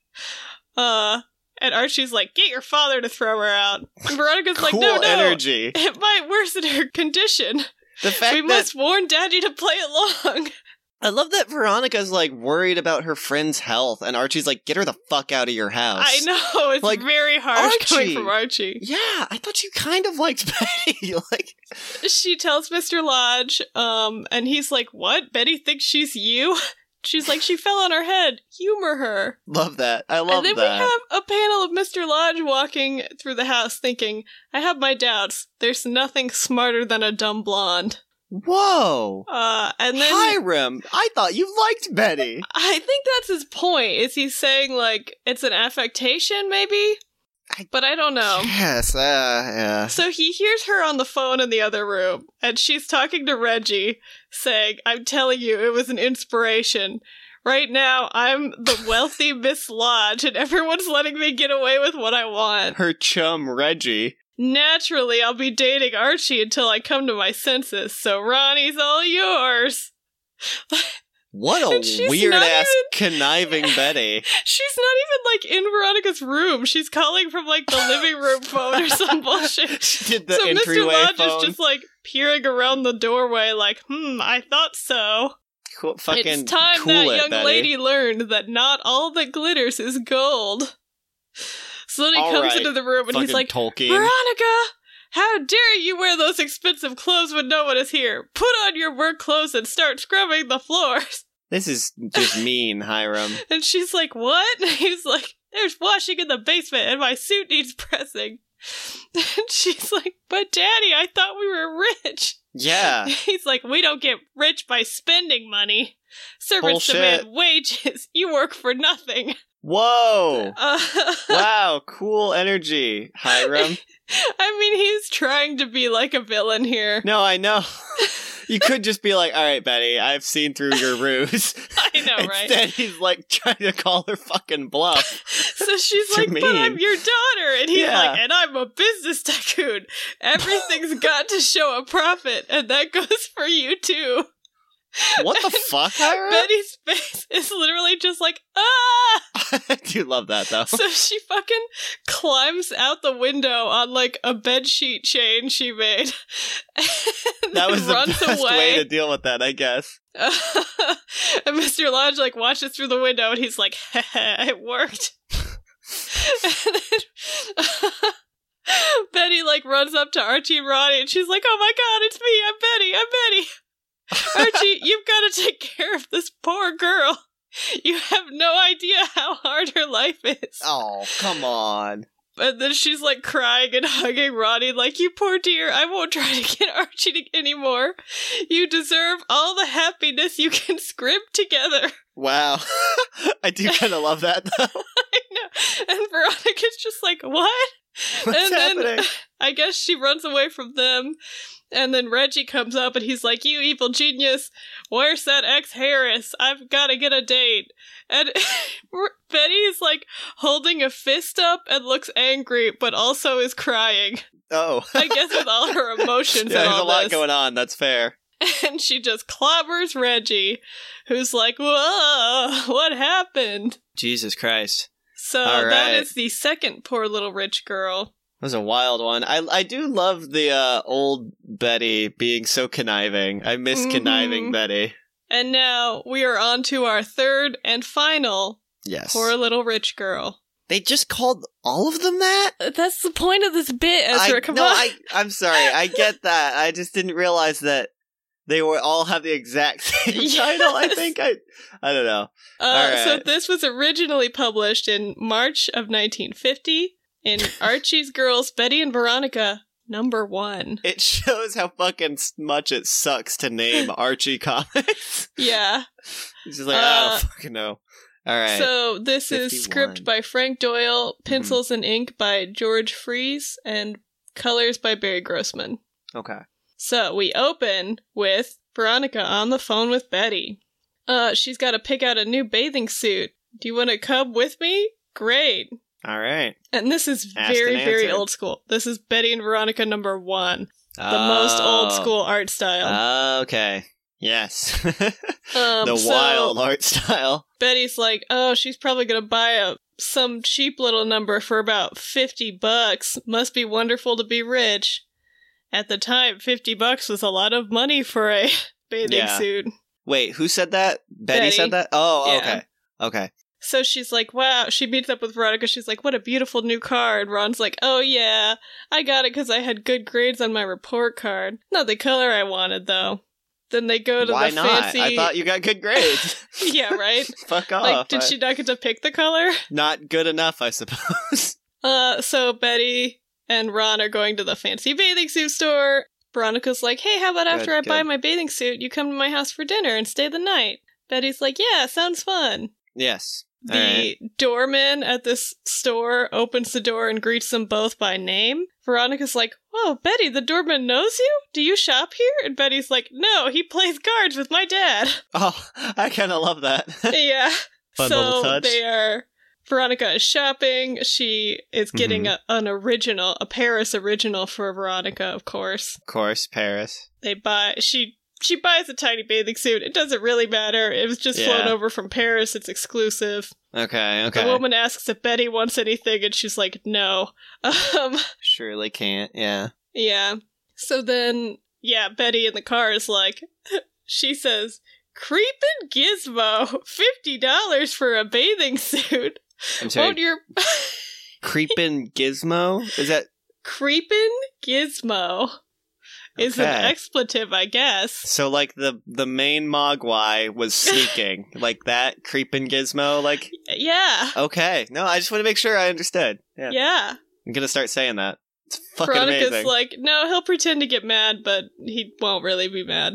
Uh, and Archie's like, Get your father to throw her out. And Veronica's cool like, No, no. energy. It might worsen her condition. The fact we that must warn Daddy to play along. I love that Veronica's like worried about her friend's health, and Archie's like, "Get her the fuck out of your house." I know it's Like, very harsh coming from Archie. Yeah, I thought you kind of liked Betty. like, She tells Mr. Lodge, um, and he's like, "What? Betty thinks she's you." She's like, "She fell on her head. Humor her." love that. I love that. and then that. we have a panel of Mr. Lodge walking through the house, thinking, "I have my doubts. There's nothing smarter than a dumb blonde." Whoa, Uh, and then Hiram! I thought you liked Betty. I think that's his point. Is he saying like it's an affectation, maybe? I- but I don't know. Yes, uh, yeah. So he hears her on the phone in the other room, and she's talking to Reggie, saying, I'm telling you, it was an inspiration. Right now, I'm the wealthy Miss Lodge, and everyone's letting me get away with what I want. Her chum Reggie. Naturally, I'll be dating Archie until I come to my senses, so Ronnie's all yours. What a weird ass conniving Betty. She's not even like in Veronica's room. She's calling from like the living room phone or some bullshit. She did the so Mr. Lodge phone. is just like peering around the doorway, like, hmm, I thought so. cool, fucking it's time cool that it, young Betty. lady learned that not all that glitters is gold. So then he All comes right, into the room and Fucking he's like, Tolkien. Veronica, how dare you wear those expensive clothes when no one is here? Put on your work clothes and start scrubbing the floors. This is just mean, Hiram. And she's like, What? And he's like, There's washing in the basement and my suit needs pressing. And she's like, But daddy, I thought we were rich. Yeah. He's like, We don't get rich by spending money. Servants Bullshit. demand wages. You work for nothing. Whoa. Uh, Wow, cool energy, Hiram. I mean, he's trying to be like a villain here. No, I know. You could just be like, all right, Betty, I've seen through your ruse. I know, right? Instead, he's like trying to call her fucking bluff. So she's Too like, but I'm your daughter. And he's Yeah. like, and I'm a business tycoon. Everything's got to show a profit, and that goes for you too. What the fuck, Hiram? Betty's face is literally just like, ah! I do love that, though. So she fucking climbs out the window on like a bed sheet chain she made. that was the runs best away. way to deal with that, I guess. and Mr. Lodge like watches through the window and he's like, it worked. and then Betty like runs up to Archie and Ronnie and she's like, Oh my god, it's me, I'm Betty, I'm Betty. Archie, you've got to take care of this poor girl. You have no idea how hard her life is. Oh, come on. And then she's like crying and hugging Ronnie, like, You poor dear, I won't try to get Archie to- anymore. You deserve all the happiness you can scrimp together. Wow. I do kind of love that, though. I know. And Veronica's just like, What? What's and then happening? I guess she runs away from them. And then Reggie comes up and he's like, You evil genius, where's that ex Harris? I've got to get a date. And Betty's like holding a fist up and looks angry, but also is crying. Oh. I guess with all her emotions yeah, and there's all a lot this. going on. That's fair. And she just clobbers Reggie, who's like, Whoa, what happened? Jesus Christ. So All that right. is the second poor little rich girl. That was a wild one. I I do love the uh, old Betty being so conniving. I miss Mhm. conniving Betty. And now we are on to our third and final Yes. poor little rich girl. They just called all of them that? That's the point of this bit, Ezra. I, Come no, on. I, I'm sorry. I get that. I just didn't realize that they were all have the exact same title. I think I, I don't know. Uh, So this was originally published in March of 1950 in Archie's Girls, Betty and Veronica, number one. It shows how fucking much it sucks to name Archie comics. Yeah. It's just like I Uh, don't fucking know. All right. So this is 51. script by Frank Doyle, pencils and ink by George Frese, and colors by Barry Grossman. okay. So we open with Veronica on the phone with Betty. Uh, she's got to pick out a new bathing suit. Do you want to come with me? Great. All right. And this is Asked very, very old school. This is Betty and Veronica number one. The most old Oh. school art style. Okay. Yes. um, the so wild art style. Betty's like, oh, she's probably gonna buy a some cheap little number for about fifty bucks. Must be wonderful to be rich. At the time, fifty bucks was a lot of money for a bathing Yeah. suit. Wait, who said that? Betty, Betty. said that? Oh, Yeah. okay. Okay. So she's like, wow. She meets up with Veronica. She's like, what a beautiful new car. And Ron's like, oh yeah, I got it because I had good grades on my report card. Not the color I wanted though. Then they go to Why the not? fancy. I thought you got good grades. yeah, right. Fuck off. like, did I- she not get to pick the color? Not good enough, I suppose. Uh, so Betty and Ron are going to the fancy bathing suit store. Veronica's like, hey, how about after Good, I buy my bathing suit, you come to my house for dinner and stay the night? Betty's like, yeah, sounds fun. yes. The right. doorman at this store opens the door and greets them both by name. Veronica's like, Whoa, Betty, the doorman knows you? Do you shop here? And Betty's like, No, he plays cards with my dad. Oh, I kind of love that. yeah. Fun so they are. Veronica is shopping. She is getting Mhm. a, an original, a Paris original for Veronica, of course. of course, Paris. They buy. She she buys a tiny bathing suit. It doesn't really matter. It was just flown over from Paris. It's exclusive. Okay, okay. The woman asks if Betty wants anything, and she's like, "No." Um, Surely can't. Yeah. yeah. So then, yeah, Betty in the car is like, she says, "Creepin' Gizmo, fifty dollars for a bathing suit. I'm sorry. Won't your Creepin' Gizmo? Is that creepin' Gizmo is an expletive, I guess." so? Like the the main Mogwai was sneaking, like that creepin' Gizmo. Like Yeah, okay, no, I just want to make sure I understood. Yeah, yeah. I'm gonna start saying that. It's fucking Veronica's amazing. like, "No, he'll pretend to get mad, but he won't really be mad."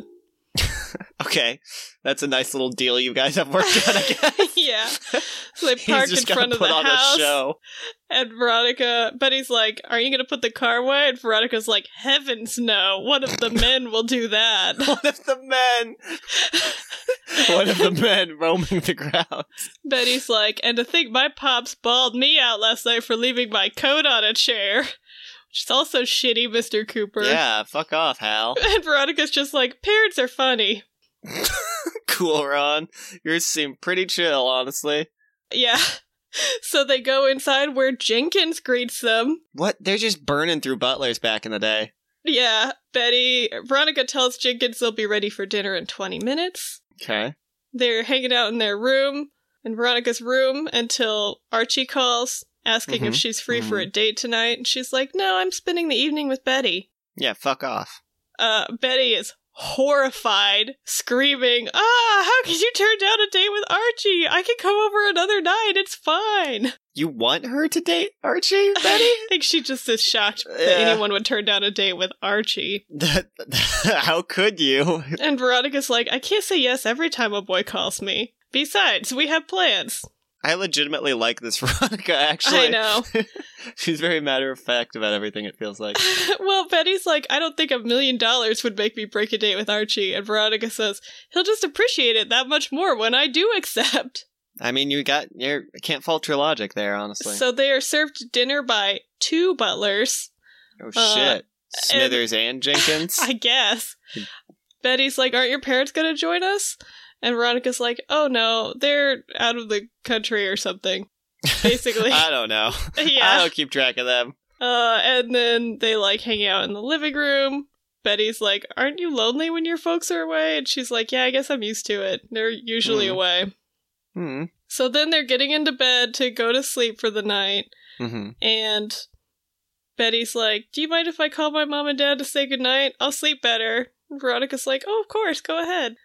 okay, that's a nice little deal you guys have worked out. I guess. yeah. So they park in front of the house. And Veronica, Betty's like, Are you going to put the car away? And Veronica's like, Heavens no. One of the men will do that. One of the men. One of the men roaming the ground. Betty's like, And to think my pops bawled me out last night for leaving my coat on a chair. Is also shitty, Mr. Cooper. Yeah, fuck off, Hal. And Veronica's just like, Parents are funny. cool, Ron. Yours seem pretty chill, honestly. Yeah. So they go inside where Jenkins greets them. What? They're just burning through butlers back in the day. Yeah, Betty, Veronica tells Jenkins they'll be ready for dinner in 20 minutes. Okay. They're hanging out in their room, in Veronica's room, until Archie calls, asking if Mhm, she's free for a date tonight. And she's like, No, I'm spending the evening with Betty. Yeah, fuck off. Uh, Betty is horrified, screaming, Ah, how could you turn down a date with Archie? I can come over another night, it's fine. You want her to date Archie, Betty? I think she just is shocked that Yeah. anyone would turn down a date with Archie. How could you? And Veronica's like, I can't say yes every time a boy calls me. Besides, we have plans. I legitimately like this Veronica. Actually, I know. she's very matter of fact about everything. It feels like. well, Betty's like, I don't think a million dollars would make me break a date with Archie. And Veronica says, he'll just appreciate it that much more when I do accept. I mean, you got you can't fault your logic there, honestly. So they are served dinner by two butlers. oh uh, shit, Smithers and, Jenkins. I guess. Betty's like, Aren't your parents going to join us? And Veronica's like, Oh no, they're out of the country or something. Basically. I don't know. Yeah. I don't keep track of them. Uh, and then they like hang out in the living room. Betty's like, Aren't you lonely when your folks are away? And she's like, Yeah, I guess I'm used to it. They're usually Hmm. away. Hmm. So then they're getting into bed to go to sleep for the night. hmm And Betty's like, Do you mind if I call my mom and dad to say goodnight? I'll sleep better. Veronica's like, Oh, of course, go ahead.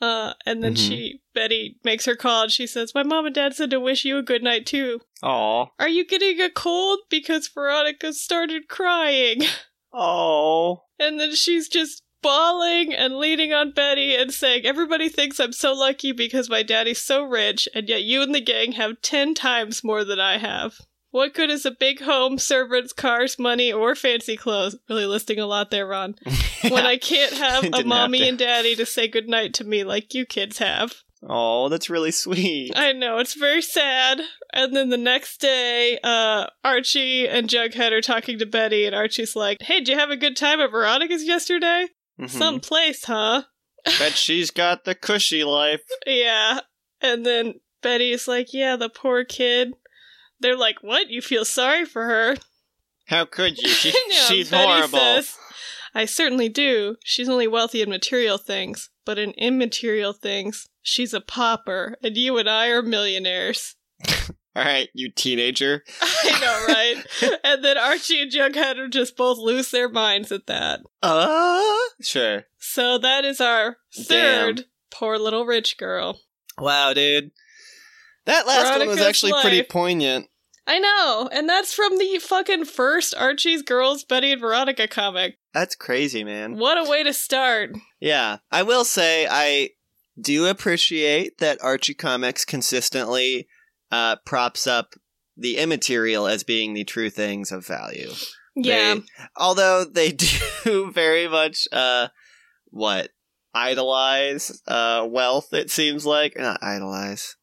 Uh, and then Mhm. she, Betty, makes her call and she says, My mom and dad said to wish you a good night too. Aw. Are you getting a cold? Because Veronica started crying. Oh. And then she's just bawling and leaning on Betty and saying, Everybody thinks I'm so lucky because my daddy's so rich, and yet you and the gang have ten times more than I have. What good is a big home, servants, cars, money, or fancy clothes? Really listing a lot there, Ron. When I can't have a Didn't have mommy and daddy to say goodnight to me like you kids have. Oh, that's really sweet. I know, it's very sad. And then the next day, uh, Archie and Jughead are talking to Betty, and Archie's like, Hey, did you have a good time at Veronica's yesterday? Mhm. Some place, huh? Bet she's got the cushy life. Yeah. And then Betty's like, Yeah, the poor kid. They're like, What? You feel sorry for her? How could you? She, No, she's Betty horrible. says, I certainly do. She's only wealthy in material things, but in immaterial things, she's a pauper, and you and I are millionaires. All right, you teenager. I know, right? and then Archie and Jughead just both lose their minds at that. Uh, sure. So that is our third poor little rich girl. Wow, dude. That last one was Veronica's actually pretty poignant. I know, and that's from the fucking first Archie's Girls Betty and Veronica comic. That's crazy, man. What a way to start. Yeah, I will say I do appreciate that Archie Comics consistently uh, props up the immaterial as being the true things of value. Yeah. They- although they do very much uh what idolize uh wealth it seems like not idolize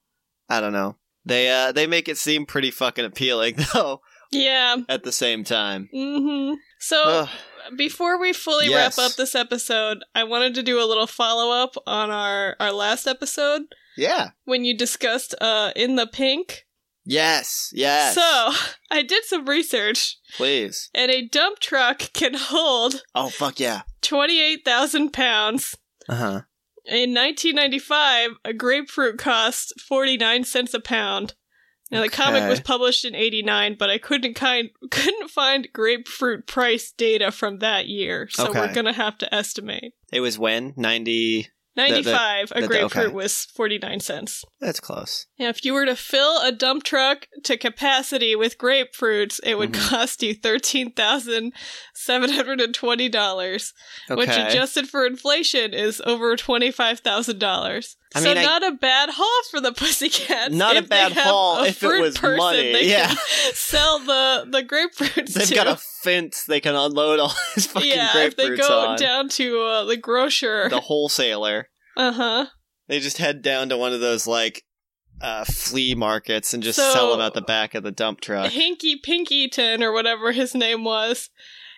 i don't know they uh they make it seem pretty fucking appealing though yeah. at the same time hmm So Ugh. before we fully Yes. wrap up this episode, I wanted to do a little follow up on our our last episode yeah when you discussed uh in the pink. yes yes So I did some research, please and a dump truck can hold oh fuck yeah twenty eight thousand pounds. uh-huh In 1995, a grapefruit cost 49 cents a pound. Now the comic was published in 89, but I couldn't kind couldn't find grapefruit price data from that year, so Okay. we're gonna have to estimate. it was when 90 95, the- a grapefruit okay. was 49 cents. that's close Now, if you were to fill a dump truck to capacity with grapefruits, it would Mhm. cost you $13,720, okay which adjusted for inflation is over $25,000. I so mean, I- not a bad haul for the Pussycats. Not a bad haul a if it was money, They yeah. sell the, the grapefruits they've to. got a fence they can unload all his fucking grapefruits. yeah, if they go on down to uh, the grocer. the wholesaler uh-huh. They just head down to one of those like uh, flea markets and just So- sell them at the back of the dump truck. Hinky Pinkyton or whatever his name was.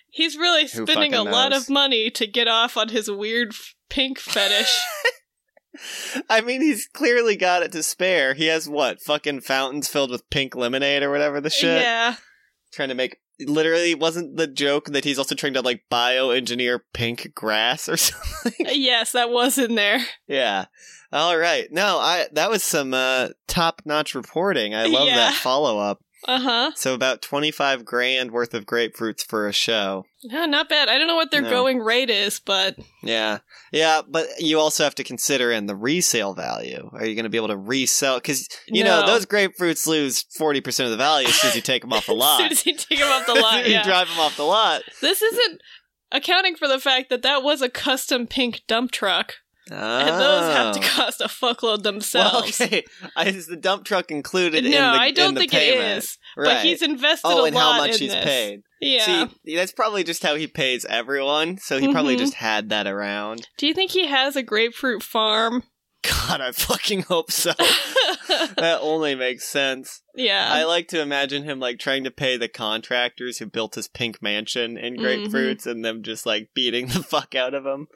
He's really spending a fucking lot of money to get off on his weird f- pink fetish. I mean, he's clearly got it to spare. He has what fucking fountains filled with pink lemonade or whatever the shit. Yeah. Trying to make. Literally, wasn't the joke that he's also trying to like bioengineer pink grass or something? Yes, that was in there. yeah. All right. No, I that was some uh, top notch reporting. I love Yeah. that follow up. Uh huh. So about twenty five grand worth of grapefruits for a show. No, not bad. I don't know what their No. going rate is, but Yeah, yeah, but you also have to consider in the resale value. Are you going to be able to resell? Because you know those grapefruits lose forty percent of the value as soon as you take them off the lot. as soon as you take them off the lot, you yeah. drive them off the lot. This isn't accounting for the fact that that was a custom pink dump truck. And those have to Oh. cost a fuckload themselves. Well, okay. I, is the dump truck included in the no, I don't the think payment? it is. Right. But he's invested oh, a and lot how much in he's this. paid. Yeah. See, that's probably just how he pays everyone. So he probably Mhm. just had that around. Do you think he has a grapefruit farm? God, I fucking hope so. that only makes sense. yeah. I like to imagine him like trying to pay the contractors who built his pink mansion in grapefruits and them just like beating the fuck out of him.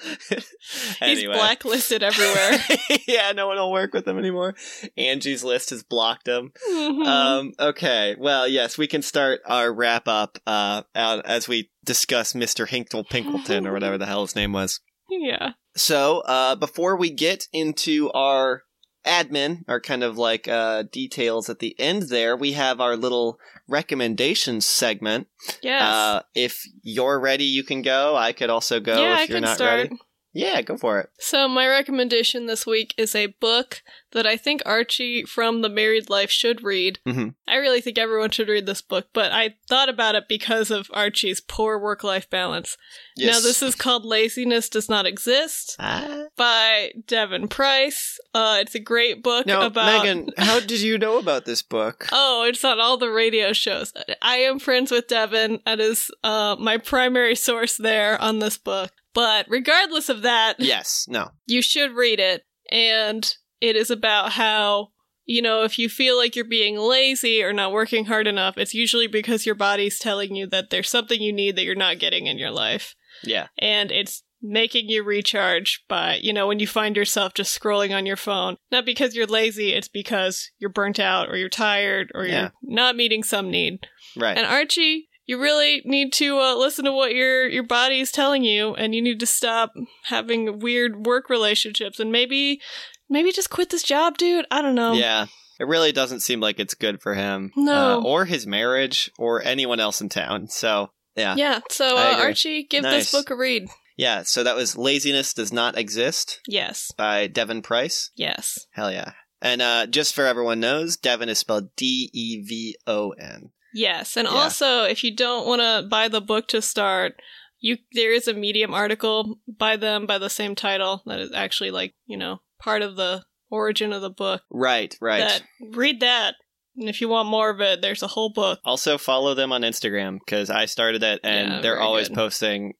He's blacklisted everywhere. yeah, no one will work with him anymore. Angie's list has blocked him. Mhm. Um, okay, well, yes, we can start our wrap up uh, out as we discuss Mr. Hinkle Pinkleton or whatever the hell his name was. yeah. So, uh, before we get into our admin, our kind of like uh, details at the end there, we have our little recommendations segment. Yes. Uh, if you're ready, you can go. I could also go yeah, if I you're can not start. ready. Yeah, go for it. So, my recommendation this week is a book that I think Archie from The Married Life should read. Mhm. I really think everyone should read this book, but I thought about it because of Archie's poor work life balance. Now, this is called Laziness Does Not Exist Ah. by Devon Price. Uh, it's a great book Now, about. Megan, how did you know about this book? Oh, it's on all the radio shows. I am friends with Devon. That is uh, my primary source there on this book. But regardless of that, yes, no. you should read it. And it is about how, you know, if you feel like you're being lazy or not working hard enough, it's usually because your body's telling you that there's something you need that you're not getting in your life. Yeah. And it's making you recharge by, you know, when you find yourself just scrolling on your phone. Not because you're lazy, it's because you're burnt out or you're tired or Yeah. you're not meeting some need. Right. And Archie, you really need to uh, listen to what your your body is telling you, and you need to stop having weird work relationships, and maybe maybe just quit this job, dude. I don't know. Yeah. It really doesn't seem like it's good for him. No. Uh, or his marriage or anyone else in town. So, yeah. yeah. So uh. Archie, give Nice. this book a read. Yeah. So that was Laziness Does Not Exist Yes. by Devon Price. Yes. Hell yeah. And uh, just for everyone knows, Devon is spelled D E V O N. Yes. And Yeah. also, if you don't want to buy the book to start, you there is a Medium article by them by the same title that is actually like you know part of the origin of the book. Right, right. That read that, and if you want more of it, there's a whole book. Also follow them on Instagram because I started it and Yeah, they're always good. posting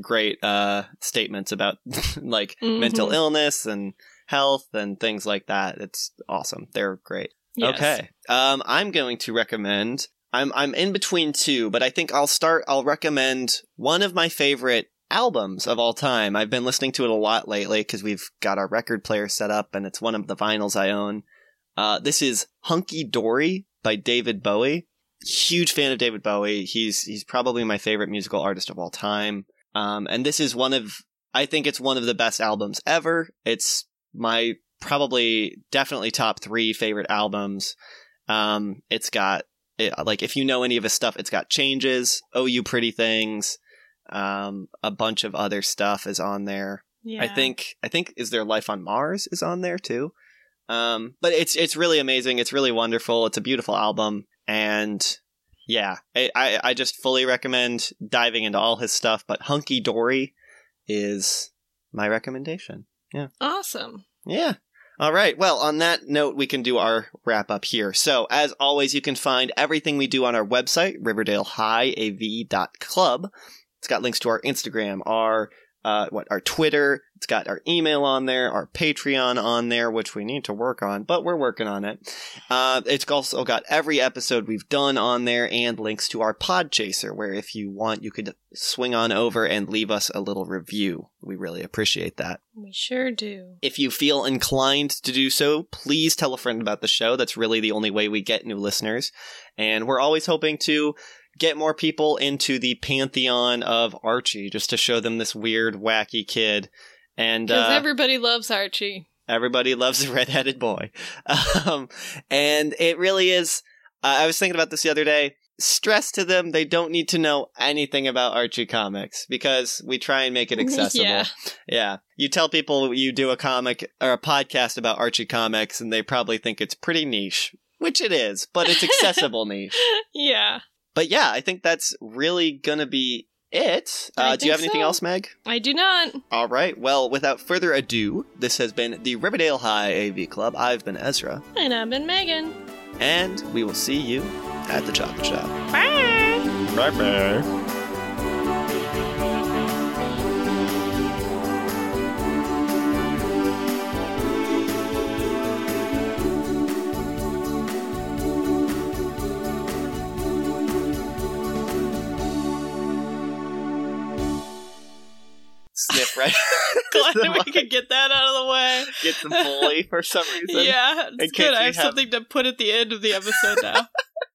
great uh, statements about like Mhm. mental illness and health and things like that. It's awesome. They're great. Yes. Okay. Um, I'm going to recommend. I'm I'm in between two, but I think I'll start. I'll recommend one of my favorite albums of all time. I've been listening to it a lot lately because we've got our record player set up, and it's one of the vinyls I own. Uh, this is Hunky Dory by David Bowie. Huge fan of David Bowie. He's he's probably my favorite musical artist of all time. Um, and this is one of I think it's one of the best albums ever. It's my probably definitely top three favorite albums. Um, it's got it, like if you know any of his stuff, it's got changes. Oh, you pretty things. Um, a bunch of other stuff is on there. Yeah. I think I think is there life on Mars is on there too. Um, but it's it's really amazing. It's really wonderful. It's a beautiful album, and yeah, I I, I just fully recommend diving into all his stuff. But Hunky Dory is my recommendation. Yeah, awesome. Yeah. All right. Well, on that note, we can do our wrap up here. So, as always, you can find everything we do on our website, riverdalehighav.club. It's got links to our Instagram, our uh, what our Twitter. It's got our email on there, our Patreon on there, which we need to work on, but we're working on it. Uh, it's also got every episode we've done on there and links to our Podchaser, where if you want, you could swing on over and leave us a little review. We really appreciate that. We sure do. If you feel inclined to do so, please tell a friend about the show. That's really the only way we get new listeners. And we're always hoping to get more people into the pantheon of Archie just to show them this weird, wacky kid. And Because uh, everybody loves Archie. Everybody loves a redheaded boy. Um, and it really is. Uh, I was thinking about this the other day. Stress to them, they don't need to know anything about Archie comics because we try and make it accessible. Yeah. Yeah. You tell people you do a comic or a podcast about Archie comics and they probably think it's pretty niche, which it is, but it's accessible niche. Yeah. But yeah, I think that's really going to be it. Uh, do you have anything so. else, Meg? I do not. All right. Well, without further ado, this has been the Riverdale High AV Club. I've been Ezra, And I've been Megan. and we will see you at the chocolate shop. Bye. Bye bye. Sniff right. Glad we could get that out of the way. Get some bully for some reason. Yeah, it's good. I have- something to put at the end of the episode now.